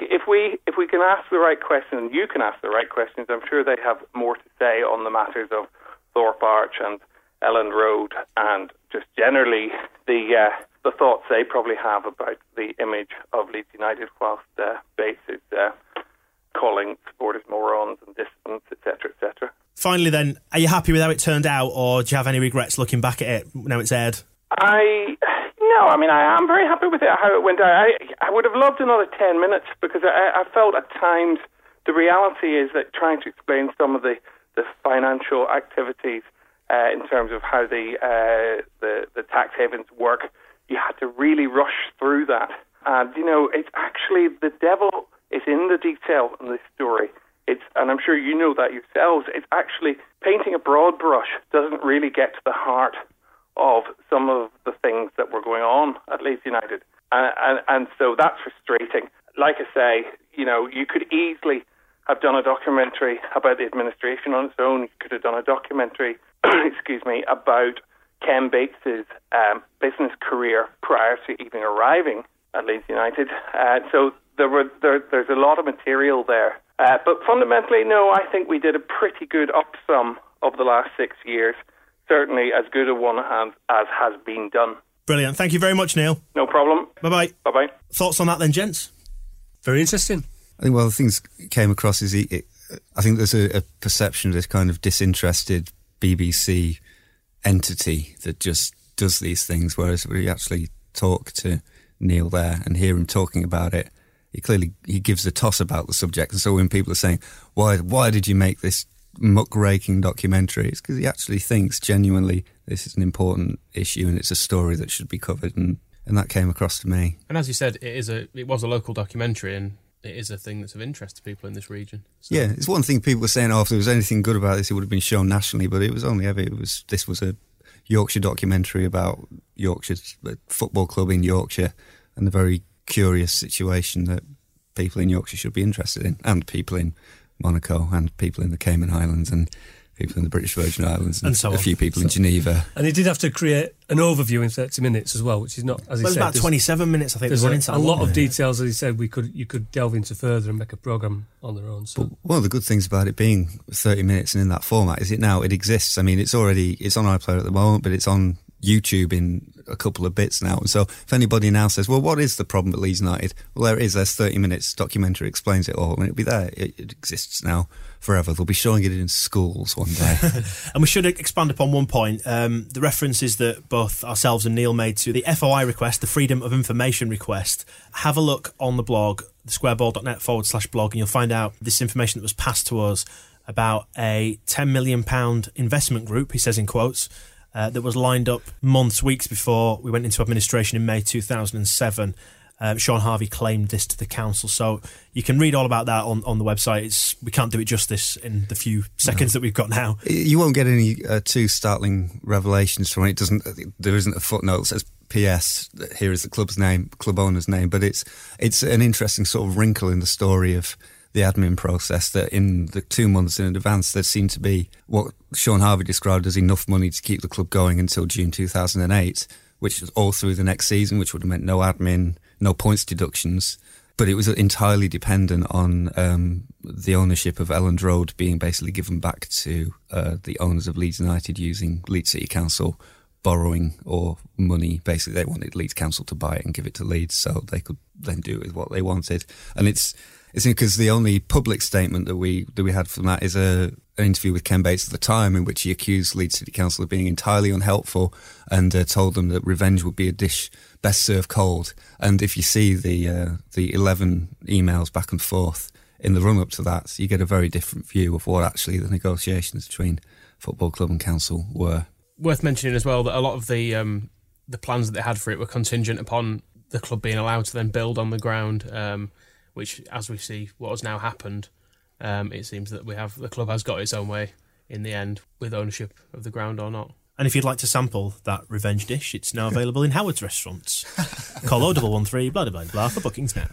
if we if we can ask the right questions, and you can ask the right questions, I'm sure they have more to say on the matters of Thorpe Arch and Elland Road, and just generally the uh, the thoughts they probably have about the image of Leeds United, whilst uh, Bates is uh, calling supporters morons and dissidents, etc., etc. Finally, then, are you happy with how it turned out, or do you have any regrets looking back at it now it's aired? I no, I mean I am very happy with it how it went. out. I I would have loved another ten minutes because I, I felt at times the reality is that trying to explain some of the the financial activities uh, in terms of how the, uh, the the tax havens work, you had to really rush through that. And you know, it's actually the devil is in the detail in this story. It's, and I'm sure you know that yourselves, it's actually painting a broad brush doesn't really get to the heart of some of the things that were going on at Leeds United. And, and, and so that's frustrating. Like I say, you know, you could easily have done a documentary about the administration on its own. You could have done a documentary, excuse me, about Ken Bates's um, business career prior to even arriving at Leeds United. Uh, so there were there, there's a lot of material there. Uh, but fundamentally, no, I think we did a pretty good upsum of the last six years. Certainly as good a one as, as has been done. Brilliant. Thank you very much, Neil. No problem. Bye bye. Bye bye. Thoughts on that then, gents? Very interesting. I think one of the things came across is he, it, I think there's a, a perception of this kind of disinterested BBC entity that just does these things, whereas we actually talk to Neil there and hear him talking about it, he clearly he gives a toss about the subject. And so when people are saying, "Why why did you make this muckraking documentary?" It's because he actually thinks genuinely this is an important issue and it's a story that should be covered. And and that came across to me. And as you said, it is a it was a local documentary and. It is a thing that's of interest to people in this region. So. Yeah, it's one thing people were saying. Oh, if there was anything good about this, it would have been shown nationally. But it was only ever it was this was a Yorkshire documentary about Yorkshire's football club in Yorkshire and the very curious situation that people in Yorkshire should be interested in, and people in Monaco and people in the Cayman Islands. And people in the British Virgin Islands, and, And so a on. few people in Geneva. And he did have to create an overview in 30 minutes as well, which is not, as he Well, said, about 27 minutes, I think, There's the a, running a lot of there? details, as he said, we could you could delve into further and make a program on their own. So One of the good things about it being 30 minutes and in that format is it now it exists. I mean, it's already it's on iPlayer at the moment, but it's on YouTube in a couple of bits now. And so if anybody now says, "Well, what is the problem at Leeds United?" Well, there it is. There's 30 minutes documentary explains it all, and it'll be there. It, it exists now forever. They'll be showing it in schools one day. And we should expand upon one point. Um, the references that both ourselves and Neil made to the FOI request, the Freedom of Information request. Have a look on the blog, thesquareball.net forward slash blog, and you'll find out this information that was passed to us about a £10 million investment group, he says in quotes, uh, that was lined up months, weeks before we went into administration in May 2007. Um, Shaun Harvey claimed this to the council, so you can read all about that on, on the website. It's, we can't do it justice in the few seconds that we've got now. you won't get any uh, too startling revelations from it. It doesn't. There isn't a footnote that says P.S. Here is the club's name, club owner's name, but it's it's an interesting sort of wrinkle in the story of the admin process that in the two months in advance there seemed to be what Shaun Harvey described as enough money to keep the club going until June 2008, which was all through the next season, which would have meant no admin, no points deductions. But it was entirely dependent on um, the ownership of Elland Road being basically given back to uh, the owners of Leeds United using Leeds City Council borrowing or money. Basically, they wanted Leeds Council to buy it and give it to Leeds, so they could then do with what they wanted. And it's it's because the only public statement that we that we had from that is a an interview with Ken Bates at the time, in which he accused Leeds City Council of being entirely unhelpful and uh, told them that revenge would be a dish best served cold. And if you see the uh, the eleven emails back and forth in the run up to that, you get a very different view of what actually the negotiations between football club and council were. Worth mentioning as well that a lot of the um, the plans that they had for it were contingent upon the club being allowed to then build on the ground, um, which, as we see, what has now happened, um, it seems that we have the club has got its own way in the end with ownership of the ground or not. And if you'd like to sample that revenge dish, it's now available in Howard's restaurants. Call 0113 blah blah blah for bookings now.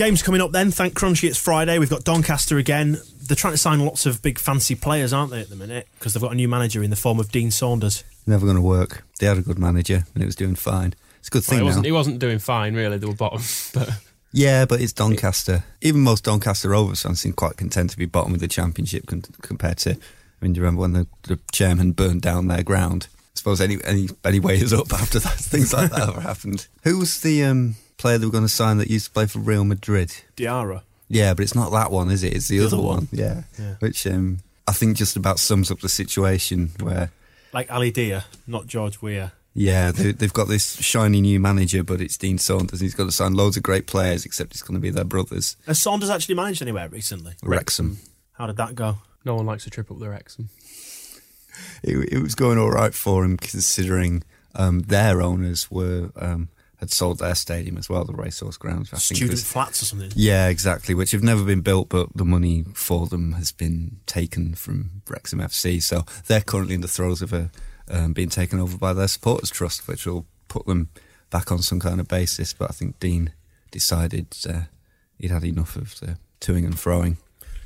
Games coming up then. Thank Crunchy, it's Friday. We've got Doncaster again. They're trying to sign lots of big fancy players, aren't they, at the minute? Because they've got a new manager in the form of Dean Saunders. Never going to work. They had a good manager and it was doing fine. It's a good Well, thing he wasn't now. he wasn't doing fine really. They were bottom, but Yeah, but it's Doncaster. Even most Doncaster Rovers fans seem quite content to be bottom of the championship con- compared to. I mean, do you remember when the, the chairman burned down their ground? I suppose any any any way is up after that. Things like that ever happened. Who was the um, player they were going to sign that used to play for Real Madrid? Diarra. Yeah, but it's not that one, is it? It's the, The other, other one. one. Yeah. Yeah. which um, I think just about sums up the situation where. Like Ali Dia, not George Weah. Yeah, they, they've got this shiny new manager, but it's Dean Saunders. He's got to sign loads of great players, except it's going to be their brothers. Has Saunders actually managed anywhere recently? Wrexham. How did that go? no one likes to trip up their Wrexham. it, it was going all right for him, considering um, their owners were um, had sold their stadium as well, the Racecourse Grounds. I think Student was- flats or something? yeah, exactly. Which have never been built, but the money for them has been taken from Wrexham FC. So they're currently in the throes of a um, being taken over by their supporters trust, which will put them back on some kind of basis. But I think Dean decided uh, he'd had enough of the toing and froing.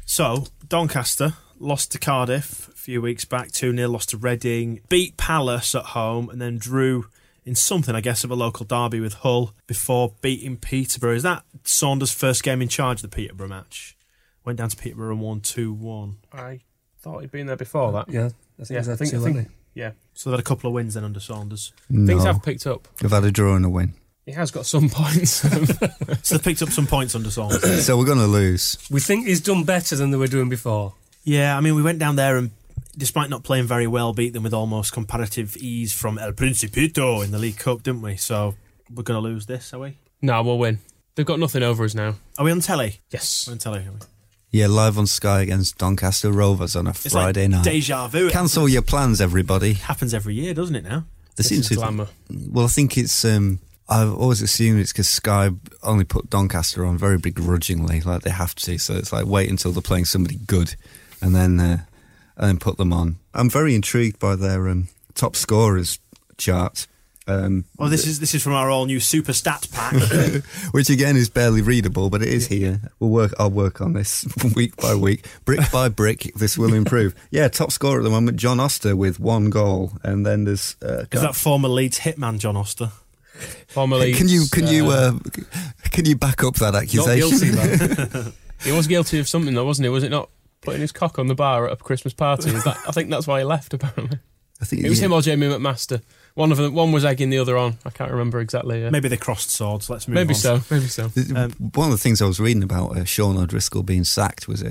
So, Doncaster lost to Cardiff a few weeks back, 2 0, lost to Reading, beat Palace at home, and then drew in something, I guess, of a local derby with Hull before beating Peterborough. Is that Saunders' first game in charge of the Peterborough match? Went down to Peterborough and won 2 1. I thought he'd been there before that. yeah, I think, Yeah, I think, I think yeah. So they've had a couple of wins then under Saunders. Things have picked up. They've had a draw and a win. He has got some points. So they've picked up some points under Saunders. So we're going to lose. We think he's done better than they were doing before. yeah, I mean, we went down there and, despite not playing very well, beat them with almost comparative ease from El Principito in the League Cup, didn't we? So we're going to lose this, are we? no, we'll win. They've got nothing over us now. Are we on telly? Yes. We're on telly, are we? Yeah, live on Sky against Doncaster Rovers on a It's Friday like night. deja vu. Cancel your plans, everybody. happens every year, doesn't it? Now There This seems is to. glamour. Well, I think it's. Um, I've always assumed it's because Sky only put Doncaster on very begrudgingly, like they have to. So it's like wait until they're playing somebody good, and then uh, and then put them on. I'm very intrigued by their um, top scorers chart. Um, Oh, this is this is from our all new super stat pack. which again is barely readable, but it is here. We'll work. I'll work on this week by week, brick by brick. This will improve. Yeah, top scorer at the moment, John Oster with one goal, and then there's. Uh, is that former Leeds hitman John Oster? Formerly, can you can you uh, can you back up that not accusation? guilty, man. he was guilty of something, though, wasn't he? Was it not putting his cock on the bar at a Christmas party? Is that, I think that's why he left. Apparently, I think it was yeah. him or Jamie McMaster. One of them, one was egging the other on. I can't remember exactly. Yeah. Maybe they crossed swords. Let's move Maybe on. so. Maybe so. The- One of the things I was reading about uh, Sean O'Driscoll being sacked was a,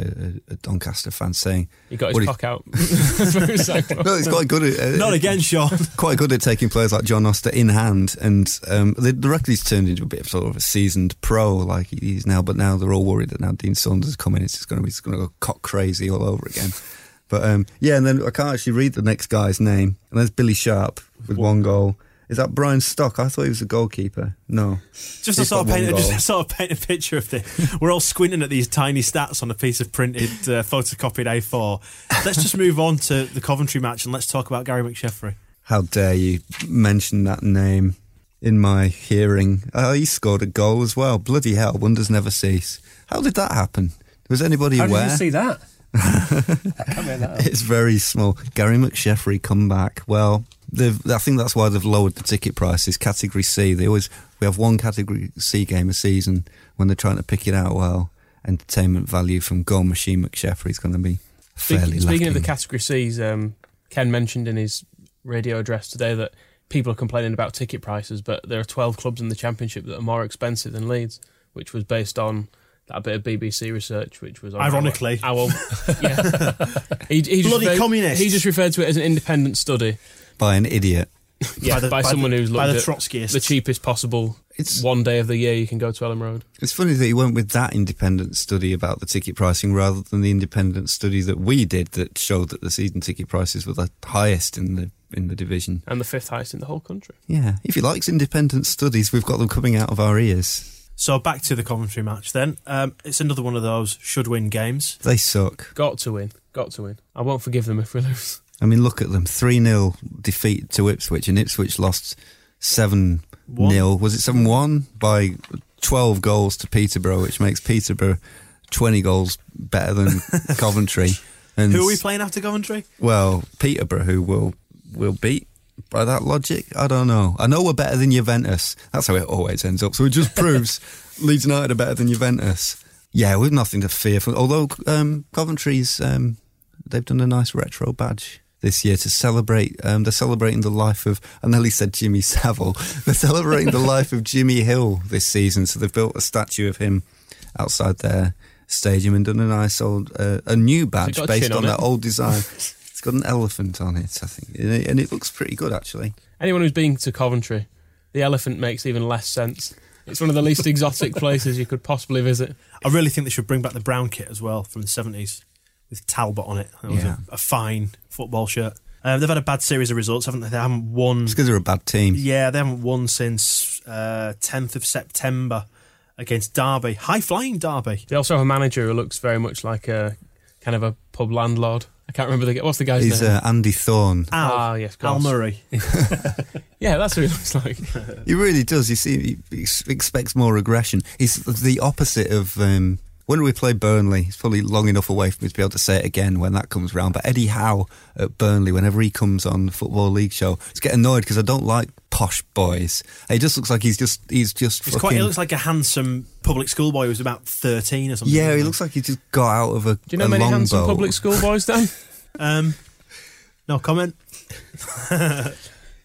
a, a Doncaster fan saying He got his what he- cock out. No, he's quite good at uh, Not again, Sean. quite good at taking players like John Oster in hand, and um, the, the record he's turned into a bit of sort of a seasoned pro, like he- is now. But now they're all worried that now Dean Saunders is coming, it's just going to be it's going to go cock crazy all over again. But um, yeah, and then I can't actually read the next guy's name, and there's Billy Sharp with one goal. Is that Brian Stock? I thought he was a goalkeeper. No, Just to sort of paint, just to sort of paint a picture of this. We're all squinting at these tiny stats on a piece of printed, uh, photocopied A4. Let's just move on to the Coventry match and let's talk about Gary McSheffrey. How dare you mention that name in my hearing? Oh, he scored a goal as well. Bloody hell, wonders never cease. How did that happen? Was anybody How did aware? you see that? I can't make that up. It's very small. Gary McSheffrey come back. Well, they've, I think that's why they've lowered the ticket prices. Category C. They always we have one Category C game a season when they're trying to pick it out. Well, entertainment value from Goal Machine McSheffrey is going to be fairly. Speaking, speaking of the category C's, um, Ken mentioned in his radio address today that people are complaining about ticket prices, but there are 12 clubs in the championship that are more expensive than Leeds, which was based on that bit of BBC research, which was Ironically. our, our yeah, he, he just Bloody referred- communists. He just referred to it as an independent study, by an idiot. yeah, by, the- by someone the- who's by looked the at Trotskyists. the cheapest possible It's- one day of the year you can go to Elland Road. It's funny that he went with that independent study about the ticket pricing rather than the independent study that we did that showed that the season ticket prices were the highest in the in the division. And the fifth highest in the whole country. Yeah, if he likes independent studies, we've got them coming out of our ears. So back to the Coventry match then. Um, it's another one of those should win games. They suck. Got to win. Got to win. I won't forgive them if we lose. I mean, look at them 3 0 defeat to Ipswich, and Ipswich lost 7 0. Was it 7 1? By 12 goals to Peterborough, which makes Peterborough 20 goals better than Coventry. And Who are we playing after Coventry? Well, Peterborough, who will will beat by that logic. I don't know. I know we're better than Juventus. That's how it always ends up. So it just proves Leeds United are better than Juventus. Yeah, we've nothing to fear. From, although um, Coventry's um, they've done a nice retro badge this year to celebrate. Um, they're celebrating the life of. I nearly said Jimmy Savile. They're celebrating the life of Jimmy Hill this season. So they've built a statue of him outside their stadium and done a nice old uh, a new badge based on, on that old design. it's got an elephant on it, I think, and it, and it looks pretty good actually. Anyone who's been to Coventry, the elephant makes even less sense. It's one of the least exotic places you could possibly visit. I really think they should bring back the brown kit as well from the 70s with Talbot on it. That was Yeah. a, a fine football shirt. Um, they've had a bad series of results, haven't they? They haven't won. It's because they're a bad team. Yeah, they haven't won since uh, 10th of September against Derby. High flying Derby. They also have a manager who looks very much like a kind of a pub landlord. I can't remember the what's the guy's He's name. uh, Andy Thorn. Al, Ah, yes, of Al course. Murray. yeah, that's who he looks like. He really does. You see, he ex- expects more aggression. He's the opposite of. Um, when we play Burnley, it's probably long enough away for me to be able to say it again when that comes round. But Eddie Howe at Burnley, whenever he comes on the Football League show, I get annoyed because I don't like posh boys. He just looks like he's just he's just He's fucking. quite, he looks like a handsome public schoolboy who's about 13 or something. yeah, doesn't he looks like he just got out of a. Do you know many handsome longboat. public school boys, Dan? Um, no comment.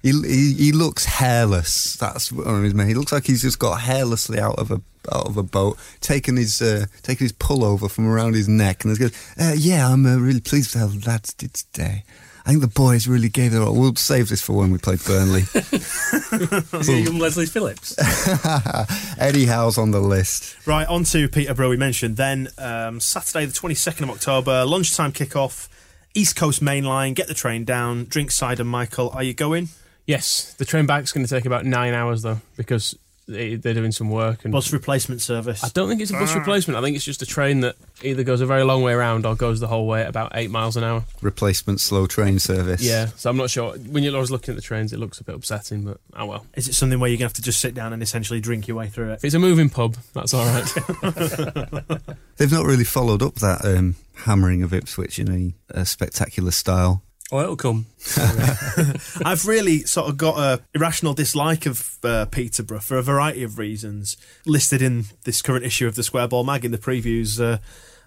He, he he looks hairless. That's what on his man. He looks like he's just got hairlessly out of a out of a boat, taking his uh, taken his pullover from around his neck, and he's going, uh, "Yeah, I'm uh, really pleased with how the lads did today. I think the boys really gave their all. We'll save this for when we play Burnley." Is it young Leslie Phillips? Eddie Howe's on the list. Right, on to Peterborough, we mentioned. Then um, Saturday, the 22nd of October, lunchtime kick-off, East Coast Main Line, get the train down, drink cider. Michael, are you going? Yes, the train back's going to take about nine hours though, because they- they're doing some work. And Bus replacement service. I don't think it's a bus replacement. I think it's just a train that either goes a very long way around or goes the whole way at about eight miles an hour. Replacement slow train service. Yeah, so I'm not sure. When you're always looking at the trains, it looks a bit upsetting, but oh well. Is it something where you're going to have to just sit down and essentially drink your way through it? If it's a moving pub, that's all right. They've not really followed up that um, hammering of Ipswich in a, a spectacular style. Oh, it'll come. I've really sort of got a irrational dislike of uh, Peterborough for a variety of reasons listed in this current issue of the Square Ball Mag in the previews uh,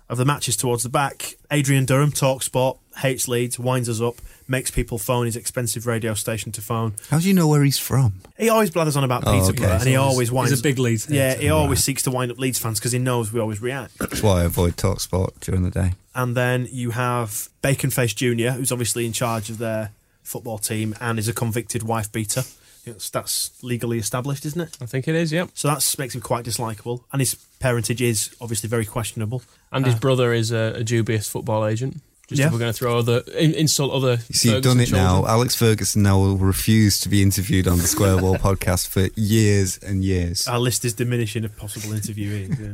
of the matches towards the back. Adrian Durham, talk sport, hates Leeds, winds us up, makes people phone his expensive radio station to phone. How do you know where he's from? He always blathers on about Oh, Peterborough okay. and he So always he's winds a big Leeds Yeah, he always seeks to wind up Leeds fans because he knows we always react. That's why I avoid talk Talksport during the day. And then you have Bacon Face Jr., who's obviously in charge of their football team and is a convicted wife beater. It's, that's legally established, isn't it? I think it is, yep. So that makes him quite dislikable. And his parentage is obviously very questionable. And his Uh, brother is a, a dubious football agent. Just Yeah. if we're going to throw other in, insult other. You see, you've done Ferguson it now. Alex Ferguson now will refuse to be interviewed on the Square Ball podcast for years and years. Our list is diminishing of possible interviewees. yeah.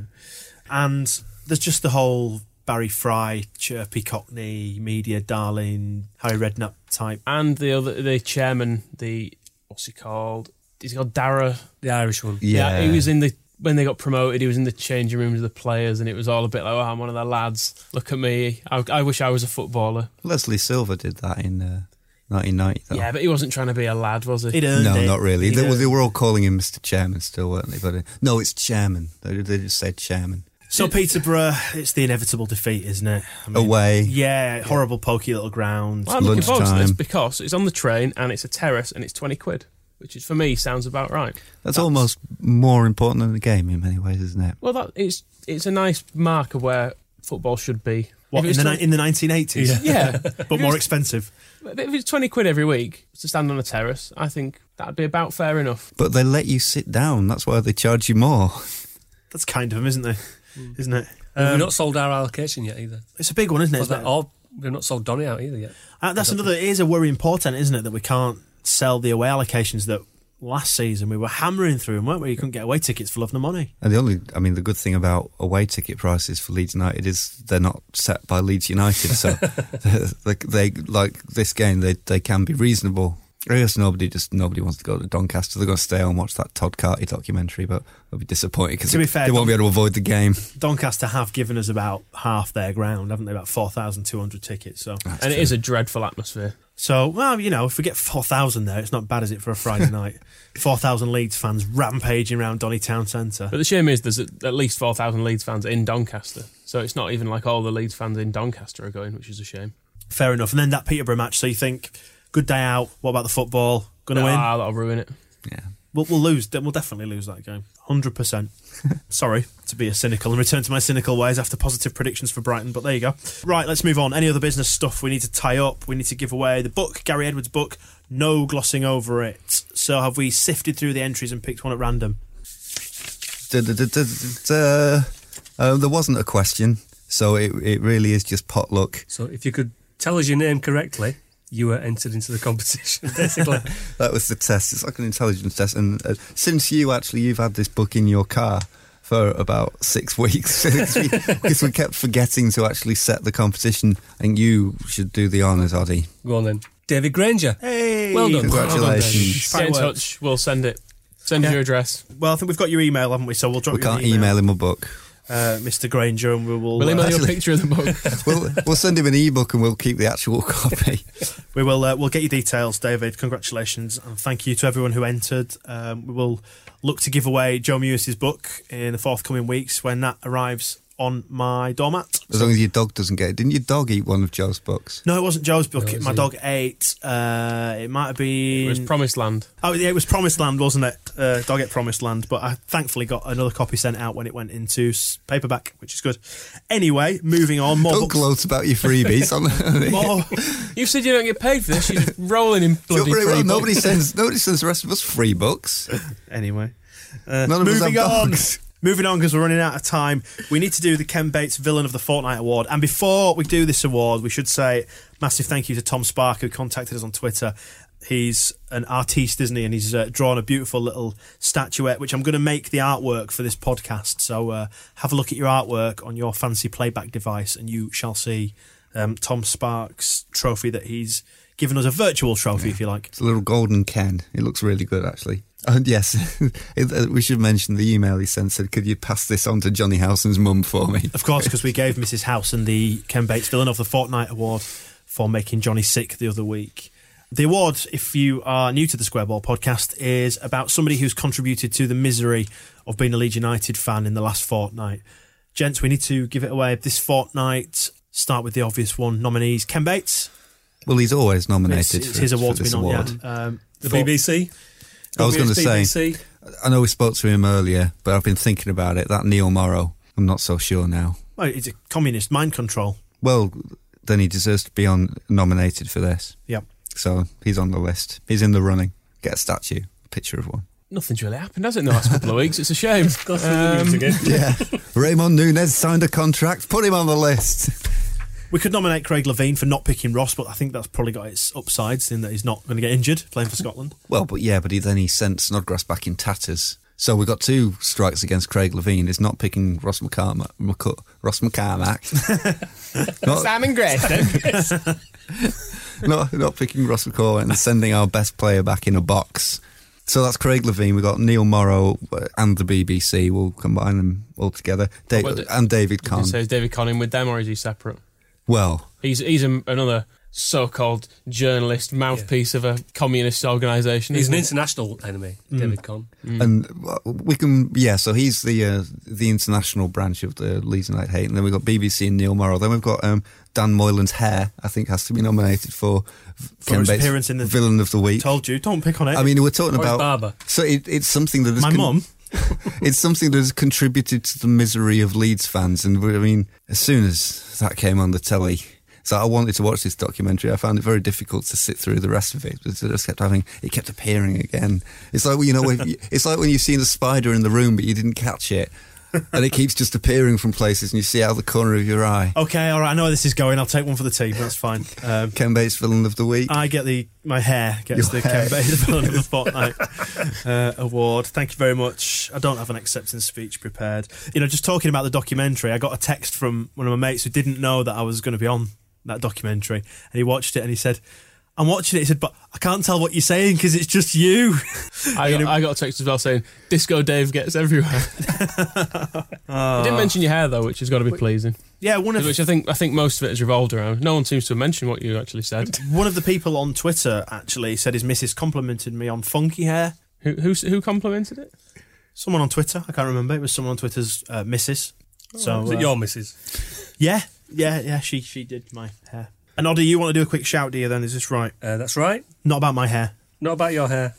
And there's just the whole Barry Fry, chirpy Cockney, media darling, Harry Redknapp type. And the other, the chairman, the what's he called? Is he called Dara? The Irish one. Yeah. he was in the when they got promoted. He was in the changing rooms of the players, and it was all a bit like, "Oh, I'm one of the lads. Look at me. I, I wish I was a footballer." Leslie Silver did that in uh, 1990. Though. Yeah, but he wasn't trying to be a lad, was he? He'd no, it. not really. He'd They, were- they were all calling him Mr. Chairman still, weren't they? But uh, no, it's Chairman. They, they just said Chairman. So Peterborough, it's the inevitable defeat, isn't it? I Away. Yeah, horrible pokey little ground. Well, I'm looking forward to this Lunchtime. because it's on the train and it's a terrace and it's twenty quid, which is for me sounds about right. That's, almost more important than the game in many ways, isn't it? Well, that it's it's a nice mark of where football should be. What, If in it's the, ni- in the 1980s? Yeah. but more expensive. But if it's 20 quid every week to stand on a terrace, I think that'd be about fair enough. But they let you sit down. That's why they charge you more. That's kind of them, isn't they? Isn't it? We've Um, not sold our allocation yet either. it's a big one, isn't it? Or Isn't that- it? or we've not sold Donny out either yet. Uh, that's another. It is a worrying portent, isn't it, that we can't sell the away allocations that last season we were hammering through, them, weren't we? You couldn't get away tickets for love nor money. And the only, I mean, the good thing about away ticket prices for Leeds United is they're not set by Leeds United. So they, they like this game, they they can be reasonable. I guess nobody just nobody wants to go to Doncaster. They're going to stay and watch that Todd Carty documentary, but they'll be disappointed because To be they, fair, they won't be able to avoid the game. Doncaster have given us about half their ground, haven't they? About four thousand two hundred tickets. So, That's and it true. is a dreadful atmosphere. so well, you know, if we get four thousand there, it's not bad, is it, for a Friday night? Four thousand Leeds fans rampaging around Donny Town Centre. But the shame is there's at least 4,000 Leeds fans in Doncaster. So it's not even like all the Leeds fans in Doncaster are going, which is a shame. Fair enough. And then that Peterborough match. So you think, good day out. What about the football? Going to win? Ah, that'll ruin it. Yeah. We'll, we'll lose. We'll definitely lose that game. Hundred percent. Sorry to be a cynical and return to my cynical ways after positive predictions for Brighton, but there you go. Right, let's move on. Any other business stuff we need to tie up? We need to give away the book, Gary Edwards' book. No glossing over it. So have we sifted through the entries and picked one at random? Da- da- da- da- da- Um, there wasn't a question, so it it really is just potluck. So if you could tell us your name correctly, you were entered into the competition, basically. That was the test. It's like an intelligence test. And uh, since you actually you've had this book in your car for about six weeks because we, we kept forgetting to actually set the competition. And you should do the honours, Oddy. Go on then. David Granger. Hey, Well done. Congratulations. Get in touch. We'll send it. Send Yeah. your address. Well, I think we've got your email, haven't we? So we'll drop We you an can't email him a book. Uh, Mr. Granger, and we will. We'll uh, email you a picture of the book. We'll we'll send him an ebook and we'll keep the actual copy. We will. Uh, we'll get your details, David. Congratulations and thank you to everyone who entered. Um, we will look to give away Joe Mewis's book in the forthcoming weeks when that arrives on my doormat. As long as your dog doesn't get it. Didn't your dog eat one of Joe's books? No, it wasn't Joe's book. No, It- it's my in- dog ate. Uh, it might have been. It was Promised Land. oh, yeah, it was Promised Land, wasn't it? Uh, dog ate Promised Land. But I thankfully got another copy sent out when it went into paperback, which is good. Anyway, moving on. More Don't gloat about your freebies. on More, You said you don't get paid for this. You're just rolling in Feel bloody very free well. Nobody sends nobody sends the rest of us free books. anyway. Uh, None of us moving have on. dogs. Moving on because we're running out of time. We need to do the Ken Bates Villain of the Fortnight Award. And before we do this award, we should say massive thank you to Tom Spark who contacted us on Twitter He's an artiste, isn't he? And he's uh, drawn a beautiful little statuette, which I'm going to make the artwork for this podcast. So uh, have a look at your artwork on your fancy playback device, and you shall see um, Tom Sparks' trophy that he's given us a virtual trophy, if you like. It's a little golden Ken. It looks really good, actually. And yes, uh, we should mention the email he sent said, "Could you pass this on to Jonny Howson's mum for me?" Of course, because we gave Mrs. Howson the Ken Bates Villain of the Fortnight Award for making Johnny sick the other week. The award, if you are new to the Square Ball podcast, is about somebody who's contributed to the misery of being a Leeds United fan in the last fortnight. Gents, we need to give it away this fortnight. Start with the obvious one nominees Ken Bates. Well, he's always nominated. it's for, his for award to be this on, award. yeah. Um, The for- BBC. I was going to say, I know we spoke to him earlier, but I've been thinking about it. That Neil Morrow, I'm not so sure now. Well, it's a communist mind control. Well, then he deserves to be on nominated for this. Yep. So he's on the list. He's in the running. Get a statue, a picture of one. Nothing's really happened, has it, in the last couple of weeks? It's a shame. Got Um, again. Yeah. Ramon Nunez signed a contract. Put him on the list. We could nominate Craig Levein for not picking Ross, but I think that's probably got its upsides in that he's not going to get injured playing for Scotland. Well, but yeah, but he, then he sent Snodgrass back in tatters. So we've got two strikes against Craig Levein. He's not picking Ross McCormack. McC- Ross McCormack. not, Simon Grayson. not, not picking Ross McCormack and sending our best player back in a box. So that's Craig Levein. We've got Neil Morrow uh, and the BBC. We'll combine them all together. Da- What about and David Did you Conn. say is David Conning with them, or is he separate? Well, He's he's a, another so-called journalist mouthpiece of a communist organisation. He's an isn't he? international enemy, David Conn. and uh, we can yeah. So he's the uh, the international branch of the Leeds United hate, and then we've got BBC and Neil Morrow. Then we've got um, Dan Moylan's hair. I think has to be nominated for, For his appearance in the- villain of the week. Told you, don't pick on it. I mean, we're talking Or about barber. So it, it's something that has my mum. it's something that has contributed to the misery of Leeds fans. And I mean, as soon as that came on the telly, so I wanted to watch this documentary. I found it very difficult to sit through the rest of it. It just kept having, it kept appearing again. It's like you know, it's like when you've seen a spider in the room but you didn't catch it, and it keeps just appearing from places, and you see out of the corner of your eye. Okay, all right. I know where this is going. I'll take one for the team. That's fine. Um, Ken Bates, villain of the week. I get the my hair gets Your the hair. Ken Bates Villain of the Fortnight uh, award. Thank you very much. I don't have an acceptance speech prepared. You know, just talking about the documentary, I got a text from one of my mates who didn't know that I was going to be on that documentary, and he watched it and he said. I'm watching it. He said, "But I can't tell what you're saying because it's just you." I got, I got a text as well saying Disco Dave gets everywhere. you didn't mention your hair though, which has got to be pleasing. yeah, one of Which I think I think most of it has revolved around. No one seems to have mentioned what you actually said. one of the people on Twitter actually said his missus complimented me on funky hair. Who who, who complimented it? Someone on Twitter, I can't remember. It was someone on Twitter's uh, missus. So Is it uh, your missus? Yeah, yeah, yeah. She she did my hair. And Oddie, you want to do a quick shout, do you? Then is this right? Uh, that's right. Not about my hair. Not about your hair.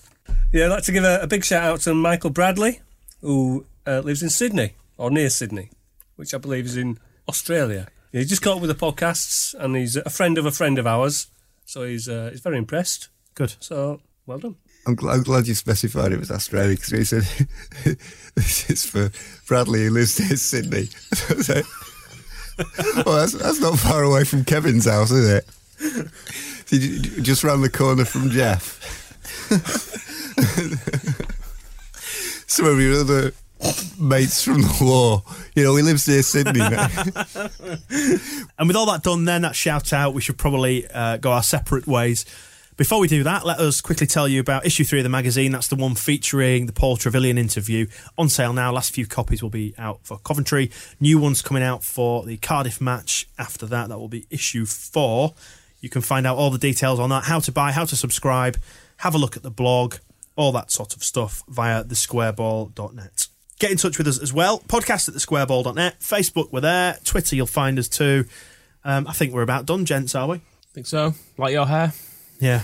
Yeah, I'd like to give a, a big shout out to Michael Bradley, who uh, lives in Sydney, or near Sydney, which I believe is in Australia. Yeah, he just caught up with the podcasts, and he's a friend of a friend of ours, so he's uh, he's very impressed. Good. So, well done. I'm, gl- I'm glad you specified it was Australia because he said this is for Bradley who lives near Sydney. well, that's, that's not far away from Kevin's house, is it? Just round the corner from Jeff. Some of your other mates from the war. You know, he lives near Sydney now. And with all that done, then that shout out, we should probably uh, go our separate ways. Before we do that, let us quickly tell you about issue three of the magazine. That's the one featuring the Paul Trevelyan interview on sale now. Last few copies will be out for Coventry. New ones coming out for the Cardiff match after that. That will be issue four. You can find out all the details on that, how to buy, how to subscribe, have a look at the blog, all that sort of stuff via thesquareball.net. Get in touch with us as well. Podcast at thesquareball.net. Facebook, we're there. Twitter, you'll find us too. Um, I think we're about done, gents, are we? I think so. Like your hair. Yeah.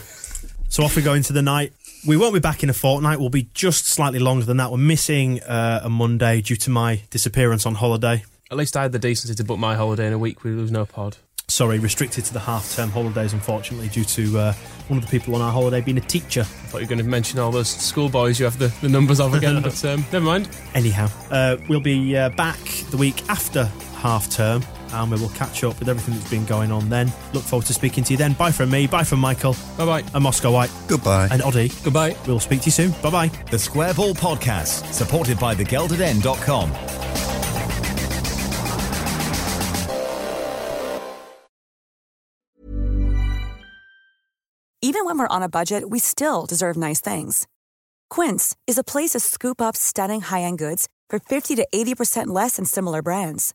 So off we go into the night. We won't be back in a fortnight. We'll be just slightly longer than that. We're missing uh, a Monday due to my disappearance on holiday. At least I had the decency to book my holiday in a week. We lose no pod. Sorry, restricted to the half-term holidays, unfortunately, due to uh, one of the people on our holiday being a teacher. I thought you were going to mention all those schoolboys you have the, the numbers of again, but um, never mind. Anyhow, uh, we'll be uh, back the week after half term, and we will catch up with everything that's been going on then. Look forward to speaking to you then. Bye from me, bye from Michael. Bye bye. And Moscow White. Goodbye. And Oddie. Goodbye. We'll speak to you soon. Bye bye. The Square Ball Podcast, supported by thegeldeden.com. Even when we're on a budget, we still deserve nice things. Quince is a place to scoop up stunning high-end goods for 50 to 80% less than similar brands.